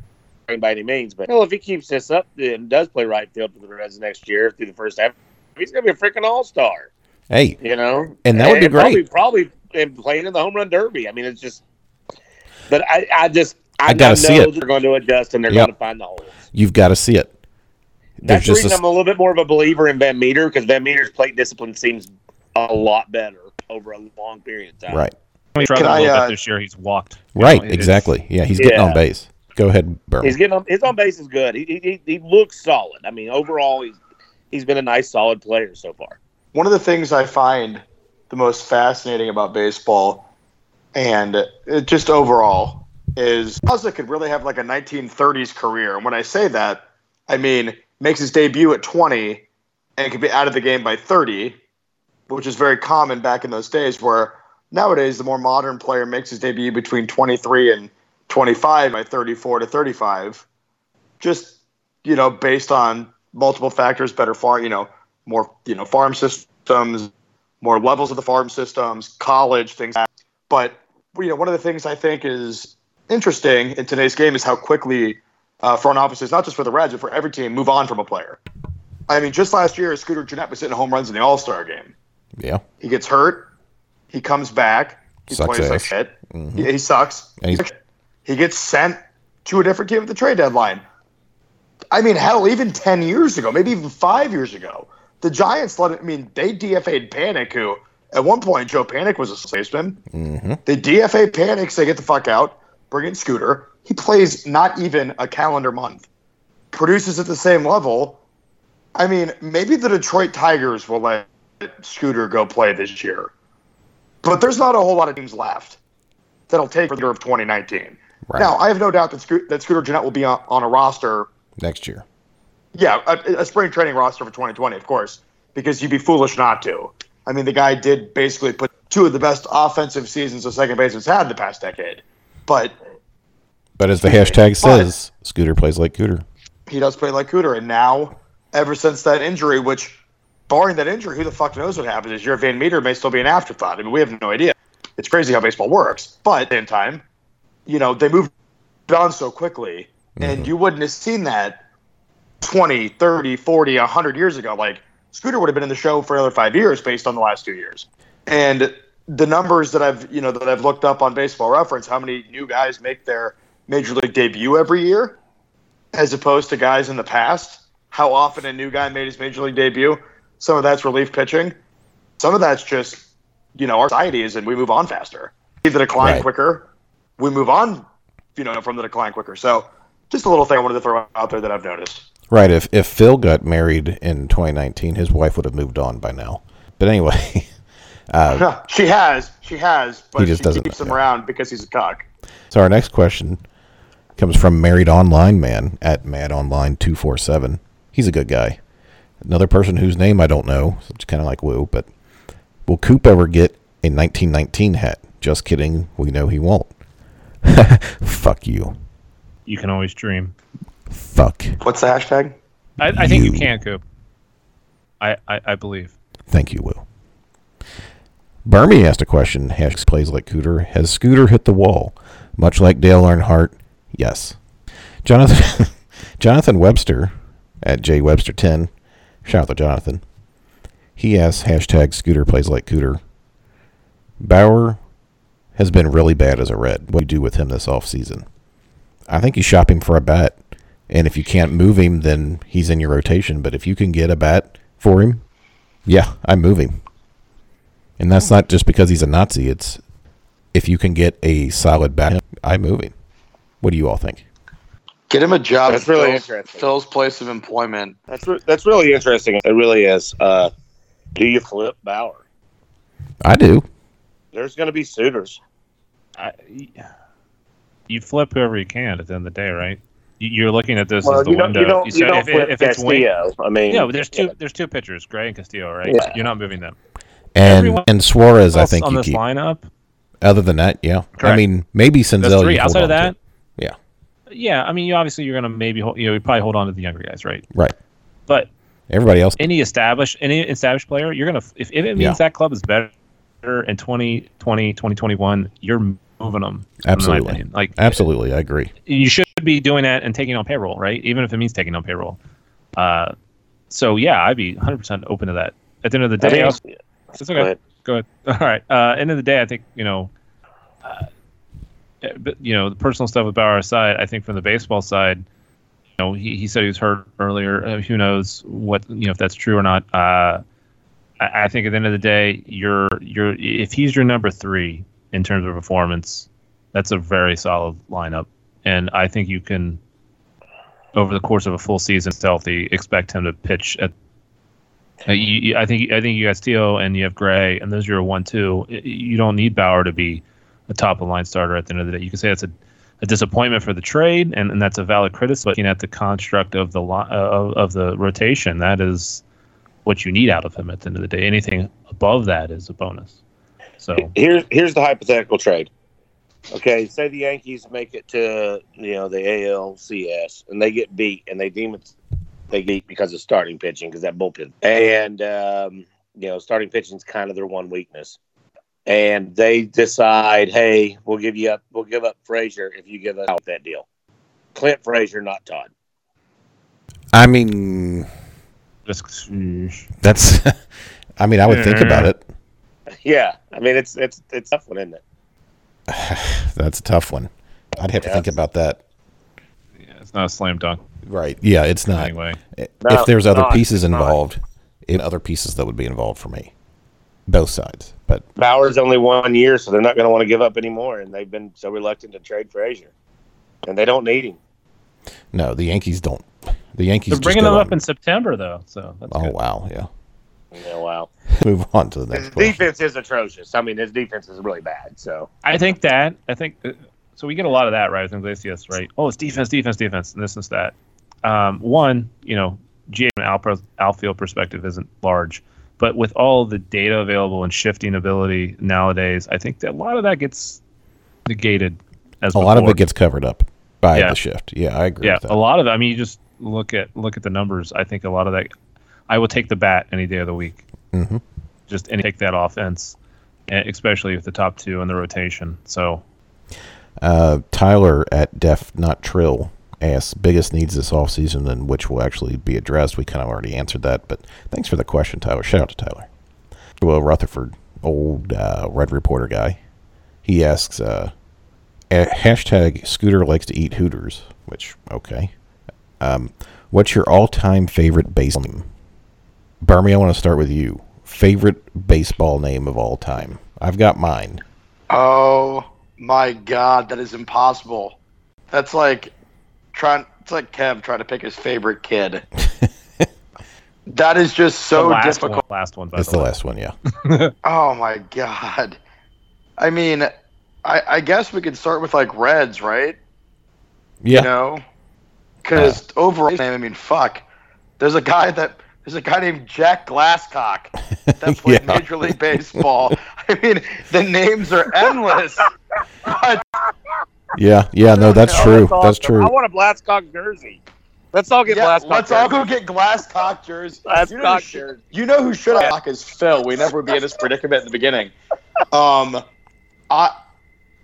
by any means, but hell, if he keeps this up and does play right field for the rest of next year through the first half, he's gonna be a freaking all star. Hey, You know, And that would be Probably, probably in playing in the home run derby. I mean, it's just. But I, I just, I, I gotta I see know it. they're going to adjust and they're Yep. going to find the holes. you've got to see it. That's There's the just reason a, I'm a little bit more of a believer in Van Meter because Van Meter's plate discipline seems a lot better over a long period of time. right, He struggled I, a little uh, bit this year. He's walked. You know, right, exactly. Yeah, he's getting Yeah. on base. Go ahead, Berman. He's getting on, his on base is good. He, he he looks solid. I mean, overall, he's he's been a nice, solid player so far. one of the things I find the most fascinating about baseball and it just overall is Mazda could really have like a 1930s career. And when I say that, I mean makes his debut at 20 and could be out of the game by 30, which is very common back in those days where nowadays the more modern player makes his debut between 23 and 25 by 34 to 35. Just, you know, based on multiple factors, better farm, you know, more, you know, farm systems, more levels of the farm systems, college, things. Like. But, you know, one of the things I think is interesting in today's game is how quickly uh, front offices, not just for the Reds, but for every team, move on from a player. I mean, just last year, Scooter Gennett was hitting home runs in the All Star game. Yeah, He gets hurt. He comes back. He Sucks plays like ass. shit. Mhm. He, he sucks. He gets sent to a different team at the trade deadline. I mean, hell, even 10 years ago, maybe even five years ago, the Giants let it, I mean, they DFA'd Panik, who at one point, Joe Panik was a salesman. hmm They DFA Panik, say get the fuck out, bring in Scooter. He plays not even a calendar month, produces at the same level. I mean, maybe the Detroit Tigers will let Scooter go play this year, but there's not a whole lot of teams left that'll take for the year of 2019. Right. Now, I have no doubt that, Sco- that Scooter Gennett will be on, on a roster next year. yeah, a, a spring training roster for 2020, of course, because you'd be foolish not to. I mean, the guy did basically put two of the best offensive seasons a second baseman's had the past decade. But But as the hashtag says, Scooter plays like Cooter. he does play like Cooter. And now, ever since that injury, which, barring that injury, who the fuck knows what happens? Is your Van Meter may still be an afterthought. I mean, we have no idea. It's crazy how baseball works. But at the same time, you know, they moved on so quickly, and mm-hmm. you wouldn't have seen that 20, 30, 40, 100 years ago. Like, Scooter would have been in the show for another five years based on the last two years. And the numbers that I've, you know, that I've looked up on baseball reference, how many new guys make their major league debut every year, as opposed to guys in the past, how often a new guy made his major league debut. Some of that's relief pitching. Some of that's just, you know, our society is and we move on faster. See the decline Right. quicker. We move on, you know, from the decline quicker. So just a little thing I wanted to throw out there that I've noticed. Right. If if Phil got married in 2019, his wife would have moved on by now. But anyway, [LAUGHS] uh, [LAUGHS] she has, she has, but He just she doesn't- keeps him yeah. around because he's a cock. so our next question comes from Married Online Man at Mad Online two four seven. He's a good guy. Another person whose name I don't know. So it's kind of like Woo, but will Coop ever get a 1919 hat? Just kidding. We know he won't. [LAUGHS] Fuck you. You can always dream. Fuck. What's the hashtag? I, I think you You. can, Coop. I, I, I believe. Thank you, Will. Bermie asked a question. Hash plays like Cooter. Has Scooter hit the wall? Much like Dale Earnhardt, yes. Jonathan [LAUGHS] Jonathan Webster at J Webster ten. Shout out to Jonathan. He asks hashtag Scooter plays like Cooter. Bauer has been really bad as a red. What do you do with him this offseason? I think you shop him for a bat. And if you can't move him, then he's in your rotation. But if you can get a bat for him, yeah, I move him. And that's not just because he's a Nazi. It's if you can get a solid bat, I move him. What do you all think? Get him a job That's really Phil's, interesting. Phil's place of employment. That's re- that's really interesting. It really is. Uh, do you flip Bauer? I do. There's going to be suitors. I, you flip whoever you can at the end of the day, right? You- You're looking at this Well, as the you don't, window. you don't, you said don't if, flip if it's wing, Castillo. I mean, yeah, but there's two. There's two pitchers, Gray and Castillo, right? Yeah. You're not moving them. And Everyone and Suarez, I think on you this keep. lineup, Other than that, yeah. I mean, maybe that's Senzel. three. Outside of on to. that, Yeah. yeah. I mean, you obviously you're gonna maybe hold, you know you probably hold on to the younger guys, right? Right. But Everybody else, any established any established player, you're gonna if, if it means Yeah. that club is better in 2020, 2021, you're moving them. Absolutely. In my opinion. Like absolutely, I agree. you should be doing that and taking on payroll, right? Even if it means taking on payroll. Uh, so yeah, I'd be 100% open to that. At the end of the I day, think- also- it's Go okay. ahead. Go ahead. [LAUGHS] All right. Uh, end of the day, I think you know, uh, but you know, the personal stuff with Bauer aside, I think from the baseball side, you know, he, he said he was hurt earlier. Uh, who knows what you know if that's true or not. Uh, I, I think at the end of the day, you're you're if he's your number three in terms of performance, that's a very solid lineup, and I think you can. Over the course of a full season, healthy, expect him to pitch at uh, you, I think I think you got Steele and you have Gray, and those are your one two. You don't need Bauer to be a top of line starter at the end of the day. You can say that's a, a disappointment for the trade, and, and that's a valid criticism. Looking at the construct of the uh, of, of the rotation, that is what you need out of him at the end of the day. Anything above that is a bonus. So Here's here's the hypothetical trade. Okay, say the Yankees make it to you know the ALCS and they get beat and they deem it they beat because of starting pitching because that bullpen and um, you know starting pitching is kind of their one weakness. And they decide, hey, we'll give you up, we'll give up Frazier if you give us out that deal. Clint Frazier, not Todd. I mean, just that's. [LAUGHS] I mean, I would think about it. Yeah, I mean it's it's it's a tough one, isn't it? [SIGHS] That's a tough one. I'd have to think about that. yeah, it's not a slam dunk Right. Yeah, it's not. anyway. if No, there's other not. pieces involved, in other pieces that would be involved for me, both sides. But Bauer's only one year, so they're not going to want to give up anymore, and they've been so reluctant to trade Frazier, and they don't need him. no, the Yankees don't. The Yankees. They're bringing go them up on- in September though, so that's Oh good. wow, yeah. Yeah, wow. [LAUGHS] Move on to the next His question. defense is atrocious. I mean, his defense is really bad. So I think that I think uh, so. We get a lot of that right with Iglesias, right? Oh, it's defense, defense, defense, and this and that. Um, one, you know, GM outpro- outfield perspective isn't large, but with all the data available and shifting ability nowadays, I think that a lot of that gets negated. As A lot of it gets covered up by Yeah. the shift. Yeah, I agree yeah, with that. a lot of. I mean, you just look at look at the numbers. I think a lot of that. I will take the bat any day of the week. Mhm. Just and take that offense, eh, especially with the top two in the rotation. So Uh, Tyler at Def Not Trill asks biggest needs this offseason and which will actually be addressed. We kind of already answered that, but thanks for the question, Tyler. Shout out to Tyler. Well, Rutherford, old uh, Red Reporter guy, he asks uh, hashtag Scooter likes to eat Hooters, which okay. Um, what's your all-time favorite baseball name? Bermie, I want to start with you. Favorite baseball name of all time? I've got mine. Oh my god, that is impossible. That's like trying. It's like Kev trying to pick his favorite kid. [LAUGHS] that is just the so last difficult. one, last one. By That's the the way. last one, yeah. [LAUGHS] Oh my god. I mean, I, I guess we could start with like Reds, right? Yeah. You know, because overall name. I mean, fuck. There's a guy that there's a guy named Jack Glasscock that [LAUGHS] played Yeah. Major League Baseball. I mean, the names are endless. But Yeah, yeah, no, that's Oh, true. awesome. That's true. I want a Glasscock jersey. Let's all get yeah, Glasscock. let's all go jerseys. get Glasscock jerseys. You know, who Glasscock sh- jerseys. you know who should have is Phil. We never would be in this predicament in the beginning. Um, I,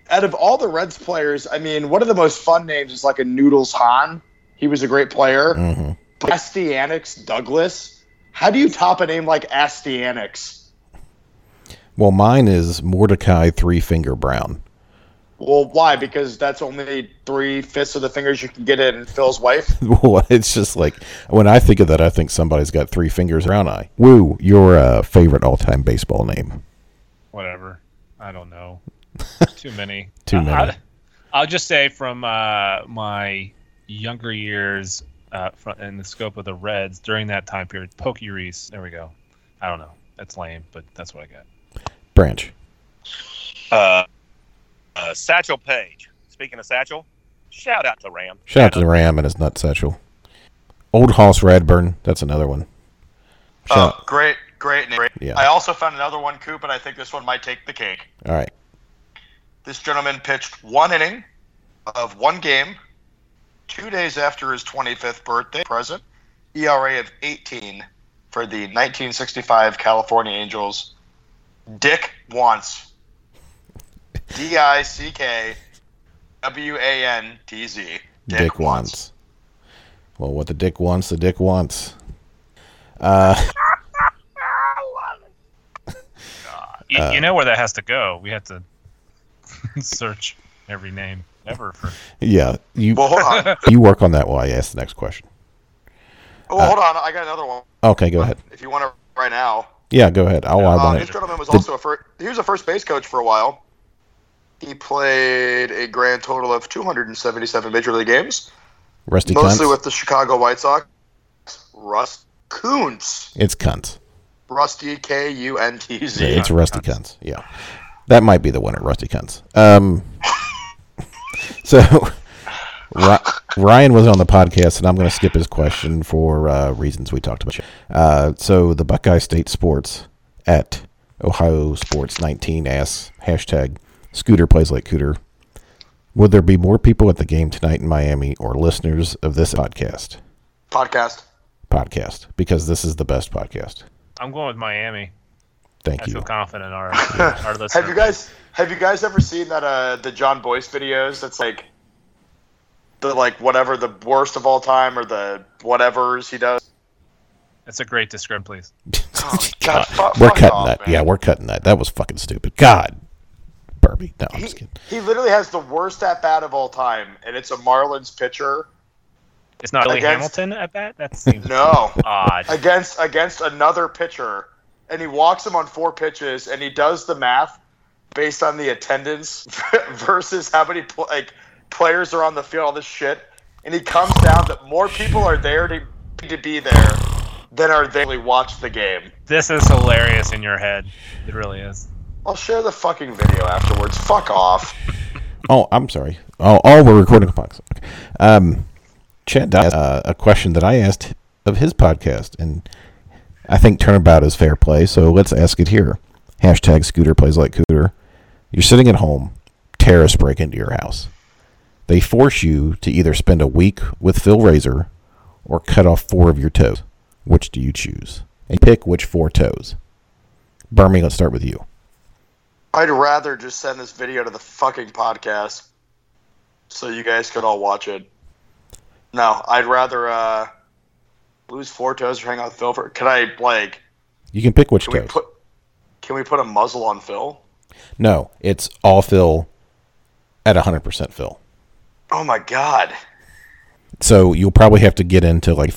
out of all the Reds players, I mean, one of the most fun names is like a Noodles Hahn. He was a great player. hmm Astyanax Douglass. How do you top a name like Astyanax? Well, mine is Mordecai Three Finger Brown. Well, why? Because that's only three fifths of the fingers you can get in Phil's wife. [LAUGHS] well, it's just like when I think of that, I think somebody's got three fingers around eye. Woo, your uh, favorite all-time baseball name? Whatever. I don't know. [LAUGHS] Too many. Too I- many. I, will just say from uh, my younger years, uh, fro- in the scope of the Reds during that time period, Pokey Reese. There we go. I don't know. That's lame, but that's what I got. Branch. Uh, uh, Satchel Paige. Speaking of Satchel, shout out to Ram. Shout out to the Ram and his nut satchel. Old Hoss Radbourn. That's another one. Shout. Oh, great, great name. Yeah. I also found another one, Coop, and I think this one might take the cake. All right. This gentleman pitched one inning of one game two days after his 25th birthday present ERA of 18 for the 1965 California Angels. Dick Wantz. D I C K W A N T Z. Dick, wants. Well, what the dick wants, the dick wants. Uh, [LAUGHS] You, Uh, you know where that has to go. We have to [LAUGHS] search every name ever for. yeah, you Well, hold on. [LAUGHS] you work on that while I ask the next question. well, hold on. I got another one. Okay, go ahead. If you want to right now. Yeah, go ahead. I'll Uh, uh, this gentleman was Did- also a first. He was a first base coach for a while. He played a grand total of 277 major league games, Rusty mostly with the Chicago White Sox. Russ Kuntz. it's cunts. Rusty K U N T Z. Yeah, it's Rusty Cunts. Yeah, that might be the winner, Rusty Cunts. Um, [LAUGHS] so Ry- Ryan was on the podcast, and I'm going to skip his question for uh, reasons we talked about. Uh, so the Buckeye State Sports at Ohio Sports 19 asks hashtag Scooter plays like Cooter. Would there be more people at the game tonight in Miami or listeners of this podcast? Podcast. Podcast because this is the best podcast. I'm going with Miami. Thank I you. I feel confident in our [LAUGHS] our listeners. Have you guys have you guys ever seen that uh the Jon Bois videos? That's like the like whatever the worst of all time or the whatever's he does. That's a great description, please. [LAUGHS] Oh, God, fu- [LAUGHS] we're cutting off, that. man. Yeah, we're cutting that. That was fucking stupid. God, Burby. No, I'm just He, kidding. he literally has the worst at bat of all time, and it's a Marlins pitcher It's not Billy Against- Hamilton at bat. That seems No. odd. against against another pitcher, and he walks him on four pitches, and he does the math based on the attendance [LAUGHS] versus how many pl- like players are on the field, all this shit, and he comes down that more people are there to to be there than are there to watch the game. This is hilarious in your head. It really is. I'll share the fucking video afterwards. Fuck off. [LAUGHS] Oh, I'm sorry. Oh, oh, we're recording a podcast. Okay. Um, Chad asked uh, a question that I asked of his podcast, and I think turnabout is fair play. So let's ask it here. Hashtag Scooter plays like Cooter. You're sitting at home. Terrorists break into your house. They force you to either spend a week with Phil Razor or cut off four of your toes. Which do you choose? And pick which four toes. Bermie, let's start with you. I'd rather just send this video to the fucking podcast so you guys could all watch it. No, I'd rather uh, lose four toes or hang out with Phil for. Can I like? You can pick which Can we put? Can we put a muzzle on Phil? No, it's all Phil at 100% Phil. Oh my god! So you'll probably have to get into like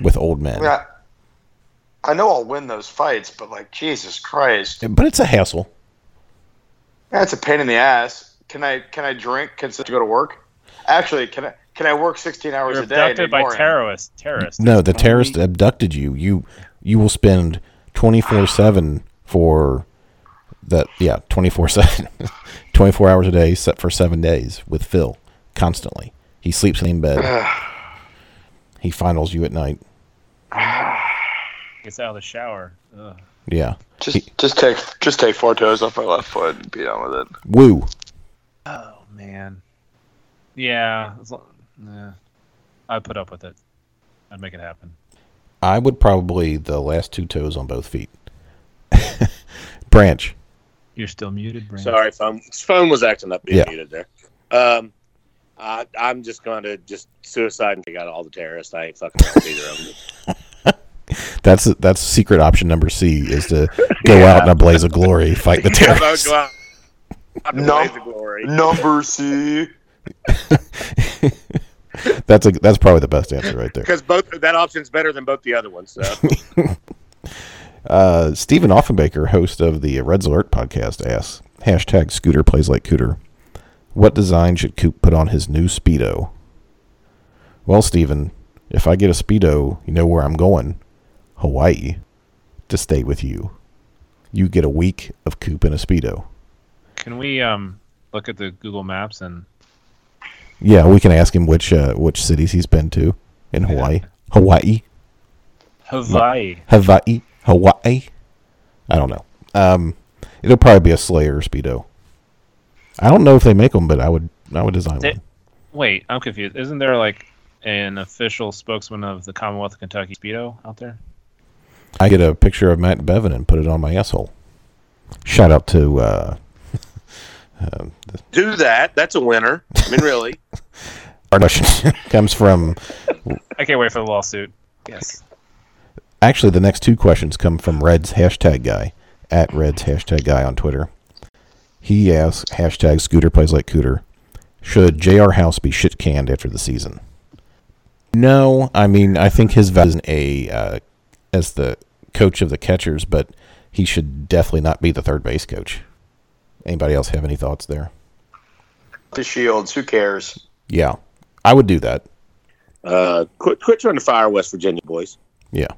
with old men. Yeah, I know I'll win those fights, but like Jesus Christ, But it's a hassle. that's a pain in the ass. Can I? Can I drink? Can I go to work? Actually, can I? Can I work sixteen hours You're a day? and abducted by ignore him? terrorists. Terrorists. No, the terrorist abducted you. You you will spend 24/7 for that yeah, 24/7. [LAUGHS] 24 hours a day set for 7 days with Phil constantly. He sleeps in bed. [SIGHS] he finals you at night. [SIGHS] [SIGHS] Gets out of the shower. Ugh. Yeah. Just, just take, just take four toes off my left foot and be done with it. Woo. Oh man. Yeah. as lo- Yeah. I'd put up with it. I'd make it happen. I would probably the last two toes on both feet. [LAUGHS] Branch. You're still muted, Brandon. Sorry, phone phone was acting up being Yeah. muted there. Um, I, I'm just going to just suicide and take out all the terrorists. I ain't fucking with either of them. That's that's secret option number C is to go out in a blaze of glory, fight the [LAUGHS] Yeah, terrorists. go out. I'd No. blaze the glory. Number C. [LAUGHS] That's a that's probably the best answer right there. Because both that option's better than both the other ones. So [LAUGHS] Uh, Stephen Offenbaker, host of the Reds Alert podcast, asks hashtag Scooter plays like Cooter. What design should Coop put on his new speedo? Well, Stephen, if I get a speedo, you know where I'm going, Hawaii, to stay with you. You get a week of Coop and a speedo. Can we um look at the Google Maps and Yeah, we can ask him which uh, which cities he's been to in Hawaii. Hawaii, Hawaii? Hawaii, Hawaii. I don't know. Um, it'll probably be a Slayer speedo. I don't know if they make them, but I would I would design They- one. Wait, I'm confused. Isn't there like an official spokesman of the Commonwealth of Kentucky Speedo out there? I get a picture of Matt Bevin and put it on my asshole. Shout out to uh, [LAUGHS] Do that. That's a winner. I mean, really. [LAUGHS] our question [LAUGHS] comes from I can't wait for the lawsuit. Yes. actually the next two questions come from Red's hashtag guy at Red's hashtag guy on Twitter. He asks hashtag Scooter plays like Cooter. Should J.R. House be shit canned after the season? No, I mean I think his value is a uh, as the coach of the catchers, but he should definitely not be the third base coach. Anybody else have any thoughts there? The Shields. Who cares? Yeah, I would do that. Uh, quit, quit trying to fire West Virginia boys. Yeah,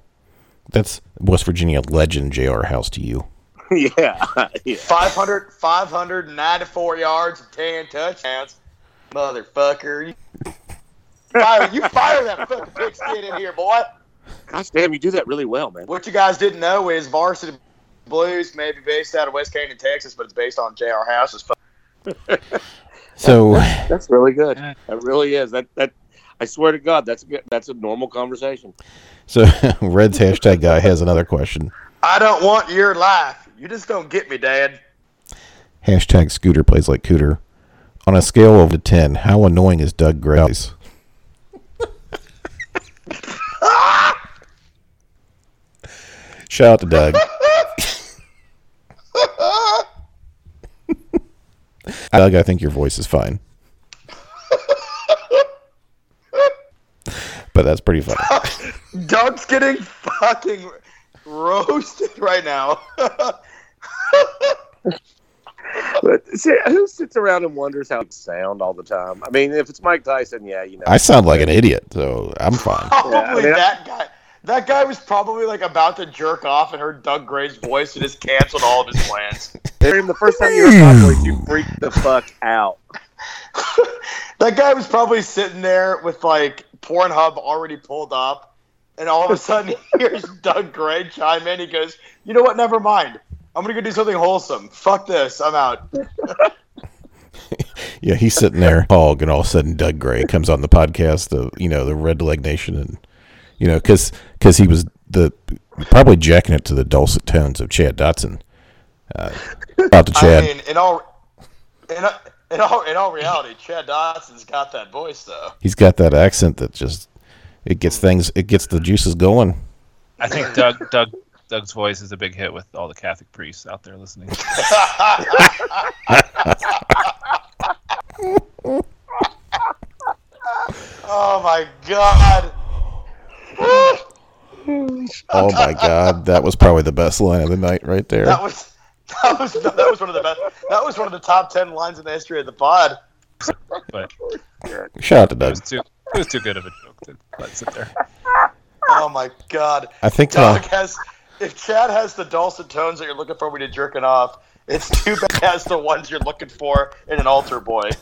that's West Virginia legend J.R. House to you. [LAUGHS] yeah, yeah. 500, 594 yards and 10 touchdowns. Motherfucker. You [LAUGHS] fire, you fire that fucking pigskin in here, boy. Gosh damn, you do that really well, man. What you guys didn't know is Varsity Blues may be based out of West Canaan, Texas, but it's based on J.R. House's. fu- [LAUGHS] So That's really good. That really is. That that I swear to God, that's a good, that's a normal conversation. So [LAUGHS] Red's hashtag guy has another question. I don't want your life. You just don't get me, Dad. Hashtag Scooter plays like Cooter. On a scale of to ten, how annoying is Doug Gray's? [LAUGHS] Shout out to Doug. [LAUGHS] Doug, I think your voice is fine. but that's pretty funny. [LAUGHS] Doug's getting fucking roasted right now. [LAUGHS] But see, who sits around and wonders how it sound all the time? I mean, if it's Mike Tyson, yeah, you know. I sound like an idiot, so I'm fine. Probably Yeah, I mean, I- that guy. That guy was probably like about to jerk off and heard Doug Gray's voice and just canceled all of his plans. The first time you heard my voice, you freaked the fuck out. [LAUGHS] that guy was probably sitting there with like Pornhub already pulled up, and all of a sudden he hears Doug Gray chime in. He goes, "You know what? Never mind. I'm gonna go do something wholesome. Fuck this. I'm out." [LAUGHS] Yeah, he's sitting there, hog, and all of a sudden Doug Gray comes on the podcast, the you know the Redleg Nation, and you know because he was the probably jacking it to the dulcet tones of Chad Dotson. Uh, out to [LAUGHS] Chad. I mean, in all, in, in all, in all reality, Chad Dotson's got that voice though. he's got that accent that just it gets things, it gets the juices going. I think [LAUGHS] Doug Doug Doug's voice is a big hit with all the Catholic priests out there listening. [LAUGHS] Oh my god. Oh my God, that was probably the best line of the night right there. That was that was that was one of the best. That was one of the top ten lines in the history of the pod. But Shout out to it Doug. was too it was too good of a joke to let sit there. Oh my god. I think uh, has. If Chad has the dulcet tones that you're looking for when you're jerking off, it's too bad he has the ones you're looking for in an altar boy. [LAUGHS]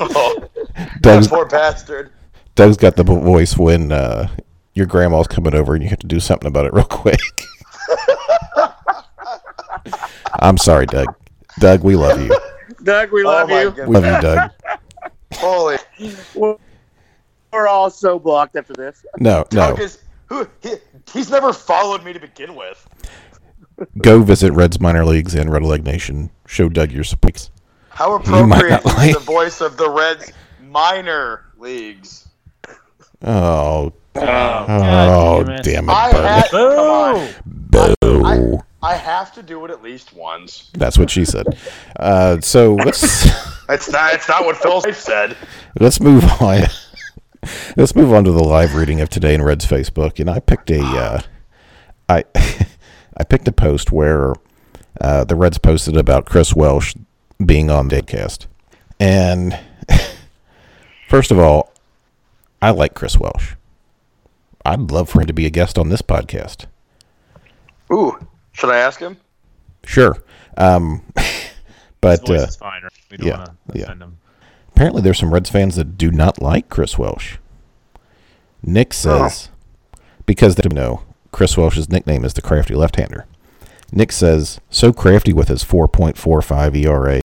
Oh, Doug's, that poor bastard. Doug's got the voice when uh, your grandma's coming over and you have to do something about it real quick. I'm sorry, Doug. Doug, we love you. Doug, we love oh you. goodness. We love you, Doug. Holy. We're all so blocked after this. No, no. Doug is who? He, he's never followed me to begin with. Go visit Reds minor leagues and Redleg Nation. Show Doug your support. How appropriate not to be like- the voice of the Reds minor leagues. Oh, oh, God damn it. damn it, I had, come on. Boo. I have to do it at least once. That's what she said. Uh, so let's [LAUGHS] It's not. It's not what Phil said. let's move on. [LAUGHS] Let's move on to the live reading of today in Red's Facebook, and I picked a uh, I [LAUGHS] I picked a post where uh, the Reds posted about Chris Welsh being on the cast, and first of all, I like Chris Welsh. I'd love for him to be a guest on this podcast. Ooh, should I ask him? Sure, um, [LAUGHS] His but voice uh, is fine. Right? We don't yeah, want yeah. to offend him. apparently there's some Reds fans that do not like Chris Welsh. Nick says because they don't know Chris Welsh's nickname is the crafty left-hander. Nick says so crafty with his 4.45 ERA.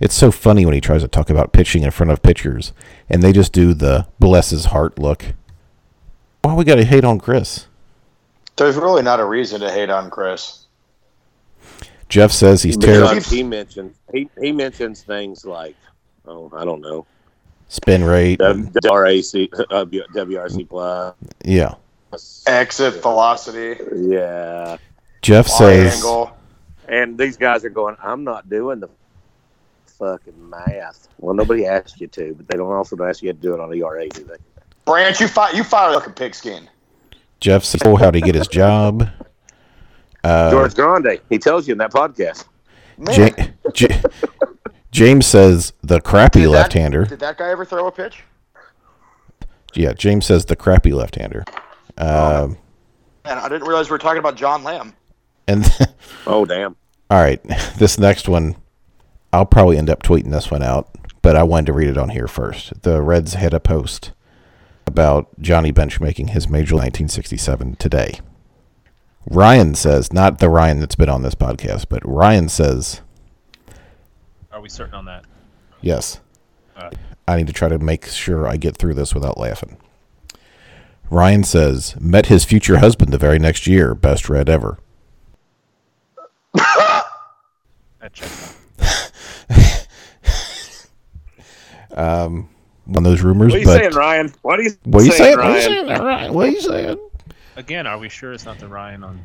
It's so funny when he tries to talk about pitching in front of pitchers, and they just do the bless his heart look. Why we got to hate on Chris? There's really not a reason to hate on Chris. Jeff says he's terrible. He mentions he, he mentions things like, oh, I don't know, Spin rate. WRAC, uh, WRC plus. Yeah. Exit velocity, Yeah, Jeff wide says angle. and these guys are going. I'm not doing the fucking math. Well, nobody asked you to, but they don't also ask you to do it on ERA, do they? Branch, you fi- you fire like a pigskin. Jeff says oh, how to get his job. Uh, George Grande, he tells you in that podcast. Man, Ja- J- James says the crappy did left-hander. Did that guy ever throw a pitch? Yeah, James says the crappy left-hander. Um, Man, I didn't realize we were talking about John Lamb. and [LAUGHS] Oh, damn. all right, [LAUGHS] this next one, I'll probably end up tweeting this one out, but I wanted to read it on here first. The Reds had a post about Johnny Bench making his major 1967 today. Ryan says, not the Ryan that's been on this podcast, but Ryan says, Are we certain on that? yes. Uh. I need to try to make sure I get through this without laughing. Ryan says, met his future husband the very next year. Best read ever. [LAUGHS] That [LAUGHS] checks out. One of those rumors, What are you but saying, Ryan? What are you, what are you saying? Ryan? What are you saying? Ryan? What are you saying? Again, are we sure it's not the Ryan on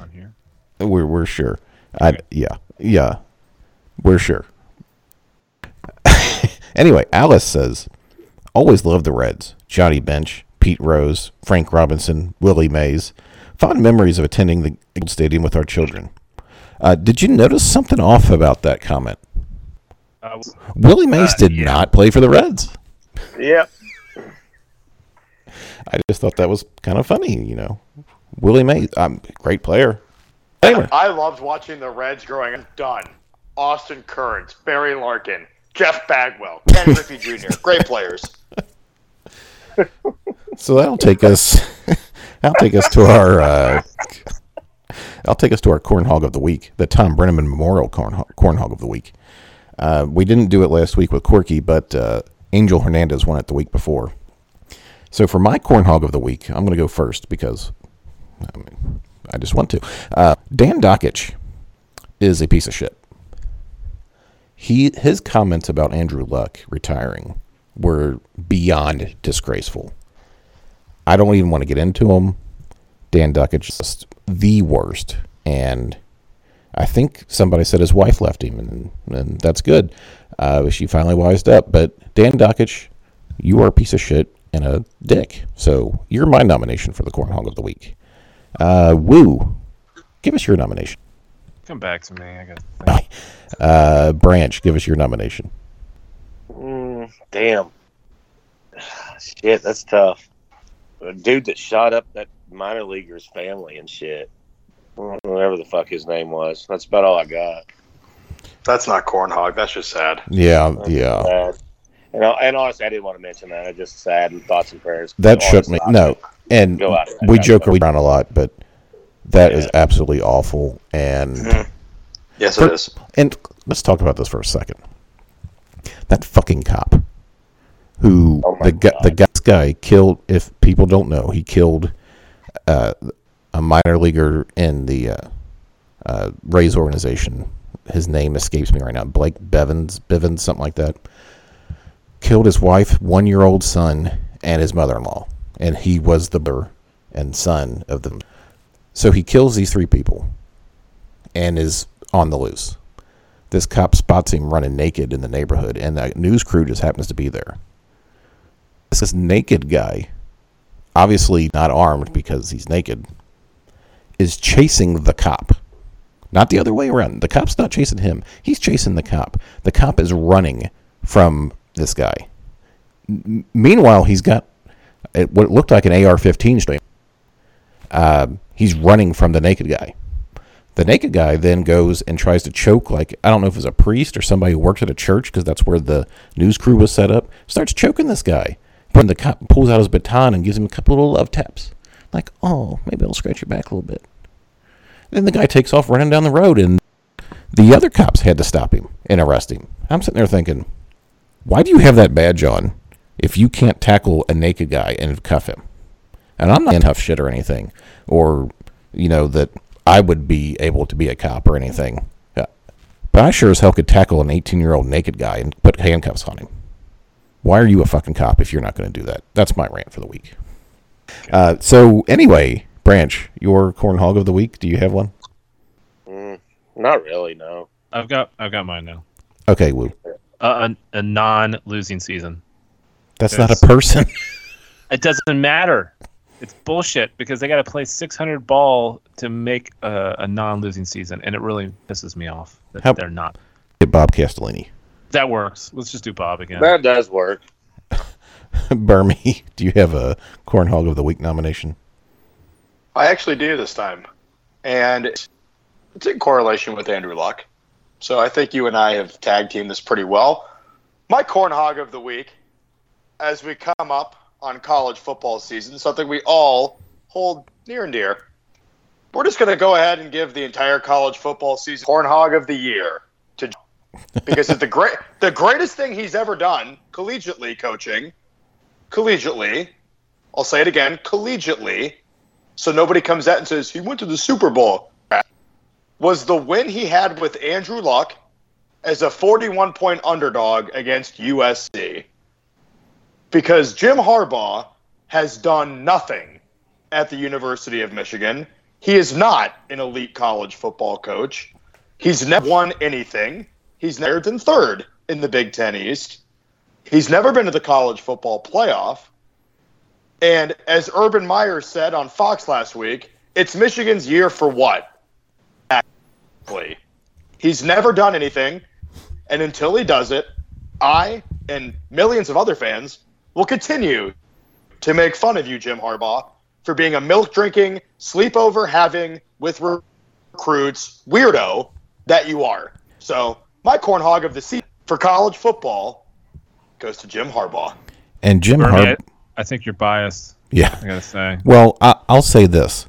on here? We're we're sure. I yeah yeah, we're sure. [LAUGHS] anyway, Alice says, always loved the Reds. Johnny Bench, Pete Rose, Frank Robinson, Willie Mays. Fond memories of attending the old stadium with our children. Uh, did you notice something off about that comment? Uh, Willie Mays Uh, did yeah. not play for the Reds. Yep. I just thought that was kind of funny, you know. Willie Mays, um, great player. Anyway, I loved watching the Reds growing up. Dunn, Austin Kearns, Barry Larkin, Jeff Bagwell, Ken Griffey [LAUGHS] Jr. Great players. so that'll take us. [LAUGHS] that'll take us to our. Uh, I'll take us to our corn hog of the week, the Thom Brennaman Memorial corn corn hog of the week. Uh, we didn't do it last week with Corky, but uh, Angel Hernandez won it the week before. So for my corn hog of the week, I'm going to go first because I, mean, I just want to. Uh, Dan Dakich is a piece of shit. He his comments about Andrew Luck retiring were beyond disgraceful. I don't even want to get into them. Dan Dakich is just the worst, and I think somebody said his wife left him, and, and that's good. Uh, she finally wised up. But Dan Dakich, you are a piece of shit and a dick. So you're my nomination for the Corn Hog of the Week. Uh, Woo, give us your nomination. come back to me. I got. [LAUGHS] Uh, Branch, give us your nomination. Mm, damn. Shit, that's tough. A dude that shot up that minor leaguer's family and shit. Whatever the fuck his name was. That's about all I got. That's not corn hog. That's just sad. Yeah, yeah. Sad. And, and honestly, I didn't want to mention that. I just sad and thoughts and prayers. That shook me. No, and Go out. we joke around a lot, but that is absolutely awful. And Yes, For- it is. and let's talk about this for a second. That fucking cop, who Oh the guy, the guy, this guy killed. If people don't know, he killed uh, a minor leaguer in the uh, uh, Rays organization. His name escapes me right now. Blake Bevins, Bivens, something like that. Killed his wife, one-year-old son, and his mother-in-law, and he was the brother and son of them. So he kills these three people, and is on the loose. This cop spots him running naked in the neighborhood, and the news crew just happens to be there. This naked guy, obviously not armed because he's naked, is chasing the cop. Not the other way around. The cop's not chasing him. He's chasing the cop. The cop is running from this guy. M- meanwhile, he's got uh, what looked like an AR-15 straight. Uh, he's running from the naked guy. The naked guy then goes and tries to choke, like, I don't know if it was a priest or somebody who worked at a church, because that's where the news crew was set up. Starts choking this guy. When the cop pulls out his baton and gives him a couple little love taps. Like, oh, maybe I'll scratch your back a little bit. Then the guy takes off running down the road, and The other cops had to stop him and arrest him. I'm sitting there thinking, why do you have that badge on if you can't tackle a naked guy and cuff him? And I'm not in huff shit or anything, or you know that I would be able to be a cop or anything. But I sure as hell could tackle an 18 year old naked guy and put handcuffs on him. Why are you a fucking cop if you're not going to do that? That's my rant for the week. Uh, so anyway, Branch, your corn hog of the week. Do you have one? Mm, not really. No. I've got I've got mine now. Okay, Woo. Uh, a, a non-losing season. That's not a person. [LAUGHS] It doesn't matter. It's bullshit because they got to play 600 ball to make a, a non-losing season, and it really pisses me off that How- they're not. Bob Castellini. That works. Let's just do Bob again. That does work. [LAUGHS] Bermie, do you have a corn hog of the week nomination? I actually do this time, and it's in correlation with Andrew Luck. So I think you and I have tag teamed this pretty well. My corn hog of the week, as we come up on college football season, something we all hold near and dear. We're just going to go ahead and give the entire college football season corn hog of the year to because it's the great the greatest thing he's ever done collegiately coaching, collegiately. I'll say it again, collegiately so nobody comes out and says he went to the Super Bowl. Was the win he had with Andrew Luck as a 41 point underdog against USC. Because Jim Harbaugh has done nothing at the University of Michigan. He is not an elite college football coach. He's never won anything. He's never been third in the Big Ten East. He's never been to the college football playoff. And as Urban Meyer said on Fox last week, it's Michigan's year for what? Exactly. He's never done anything. And until he does it, I and millions of other fans will continue to make fun of you, Jim Harbaugh, for being a milk drinking, sleepover having with recruits weirdo that you are. So, my corn hog of the season for college football goes to Jim Harbaugh. And Jim Bernie, Harbaugh. I, I think you're biased. Yeah. I gotta say. Well, I, I'll say this: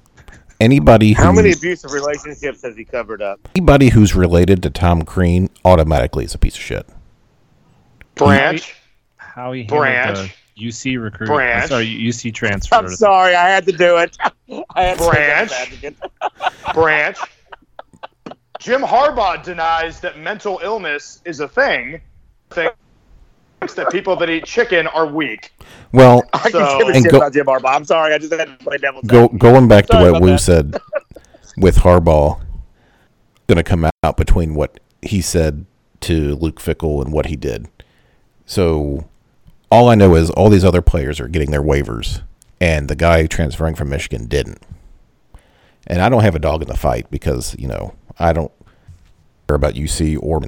anybody How many who's- abusive relationships has he covered up? anybody who's related to Tom Crean automatically is a piece of shit. Branch. How he handled Branch. the UC recruit. Branch. I'm sorry, UC transfer. I'm sorry, I had to do it. [LAUGHS] I had Branch. Branch. [LAUGHS] branch. Jim Harbaugh denies that mental illness is a thing. Thinks that people that eat chicken are weak. Well, [LAUGHS] I So- can give a And shit go- about Jim Harbaugh. I'm sorry, I just had to play devil's go, advocate. going back to what Woo that. said with Harbaugh, going to come out between what he said to Luke Fickell and what he did. So, all I know is all these other players are getting their waivers, and the guy transferring from Michigan didn't. And I don't have a dog in the fight because you know I don't care about UC or.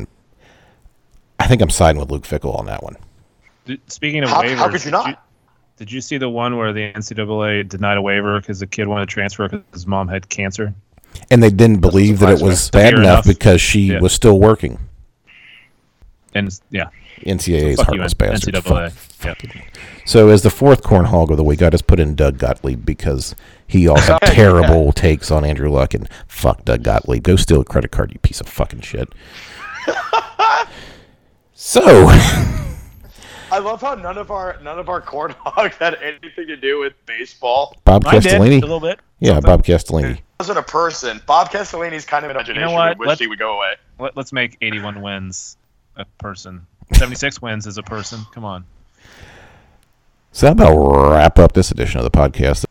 I think I'm siding with Luke Fickell on that one. Speaking of How- waivers, how could you did not? did you see the one where the NCAA denied a waiver because the kid wanted to transfer because his mom had cancer? And they didn't believe that it surprise me. was bad enough enough. because she Yeah. was still working. And it's- yeah, NCAA's fuck you, heartless bastards. NCAA. Fuck- Yep. So as the fourth corn hog of the week, I just put in Doug Gottlieb because he also [LAUGHS] had terrible takes on Andrew Luck and fuck Doug Gottlieb. Go steal a credit card, you piece of fucking shit. [LAUGHS] so [LAUGHS] I love how none of our none of our corn [LAUGHS] hogs had anything to do with baseball. Bob Mine did, a little bit. yeah, Something. Bob Castellini. wasn't a person. Bob Castellini's kind of an imagination. what? We wish Let's- he would go away. Let, let's make 81 wins a person. 76 [LAUGHS] wins is a person. Come on. So that about wrap up this edition of the podcast.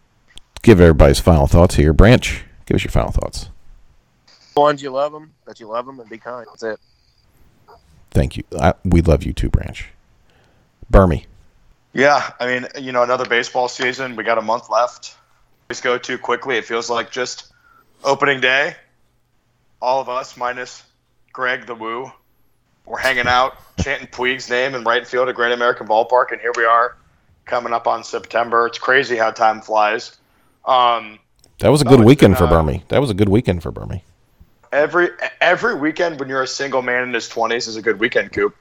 Give everybody's final thoughts here. Branch, give us your final thoughts. Ones you love them, that you love them, and be kind. That's it. Thank you. I, we love you too, Branch. Bermie. Yeah, I mean, you know, another baseball season. We got a month left. Just go too quickly. It feels like just opening day. All of us, minus Greg the Woo, we're hanging out, chanting Puig's name in right field at Great American Ballpark, and here we are, coming up on September. It's crazy how time flies. Um, That was a good it's weekend been, for uh, Bermie. That was a good weekend for Bermie. Every every weekend when you're a single man in his 20s is a good weekend, Coop.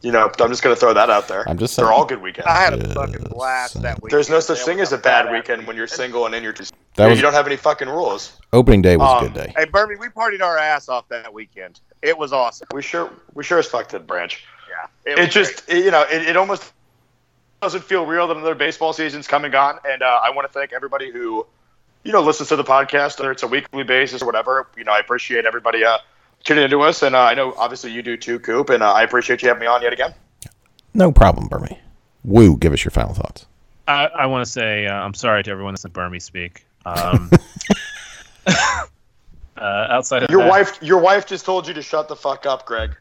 You know, I'm just going to throw that out there. I'm just saying, They're all good weekends. I had a fucking blast that week. There's no such thing as a bad weekend when you're single and in your. That was you don't have any fucking rules. opening day was Um, a good day. Hey, Bermie, we partied our ass off that weekend. It was awesome. We sure we sure as fuck did, Branch. Yeah, It, was just it- you know it, it almost doesn't feel real that another baseball season's come and gone. And uh, I want to thank everybody who you know listens to the podcast, whether it's a weekly basis or whatever. You know, I appreciate everybody uh, tuning into us, and uh, I know obviously you do too, Coop. And uh, I appreciate you having me on yet again. No problem, Bermie. Woo, give us your final thoughts. I, I want to say uh, I'm sorry to everyone that's in Bermie speak. Um, [LAUGHS] [LAUGHS] uh, outside of Your that, wife, your wife just told you to shut the fuck up, Greg.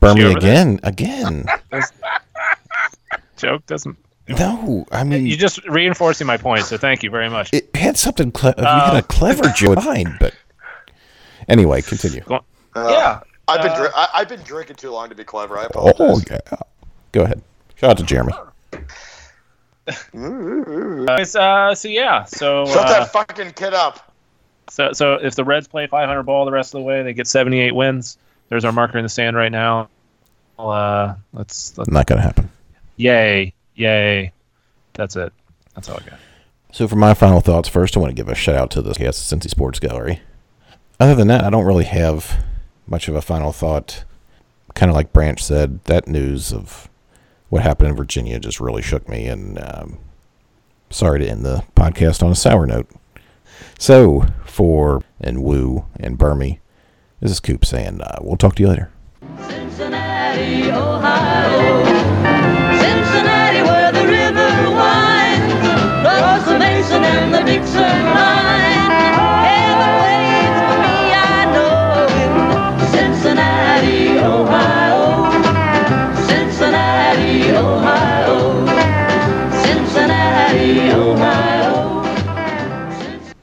Bermie over there? again, again. [LAUGHS] joke doesn't. No, I mean you're just reinforcing my point, so thank you very much. it had something. Cle- you had Uh, a clever [LAUGHS] joke behind, but anyway, continue. Uh, yeah, I've been uh, dri- I, I've been drinking too long to be clever. I Oh yeah, go ahead. Shout out to Jeremy. [LAUGHS] It's, uh, so yeah, so Shut uh, that fucking kid up. so so if the Reds play 500 ball the rest of the way, they get 78 wins. There's our marker in the sand right now. Well, uh, let's, let's Not gonna happen. yay, yay. That's it. That's all I got. So for my final thoughts, first I want to give a shout out to the yes, Cincy Sports Gallery. Other than that, I don't really have much of a final thought. Kind of like Branch said, that news of what happened in Virginia just really shook me, and um, sorry to end the podcast on a sour note. So for and Woo and Bermie, this is Coop saying uh, we'll talk to you later. Cincinnati, Ohio. Addicts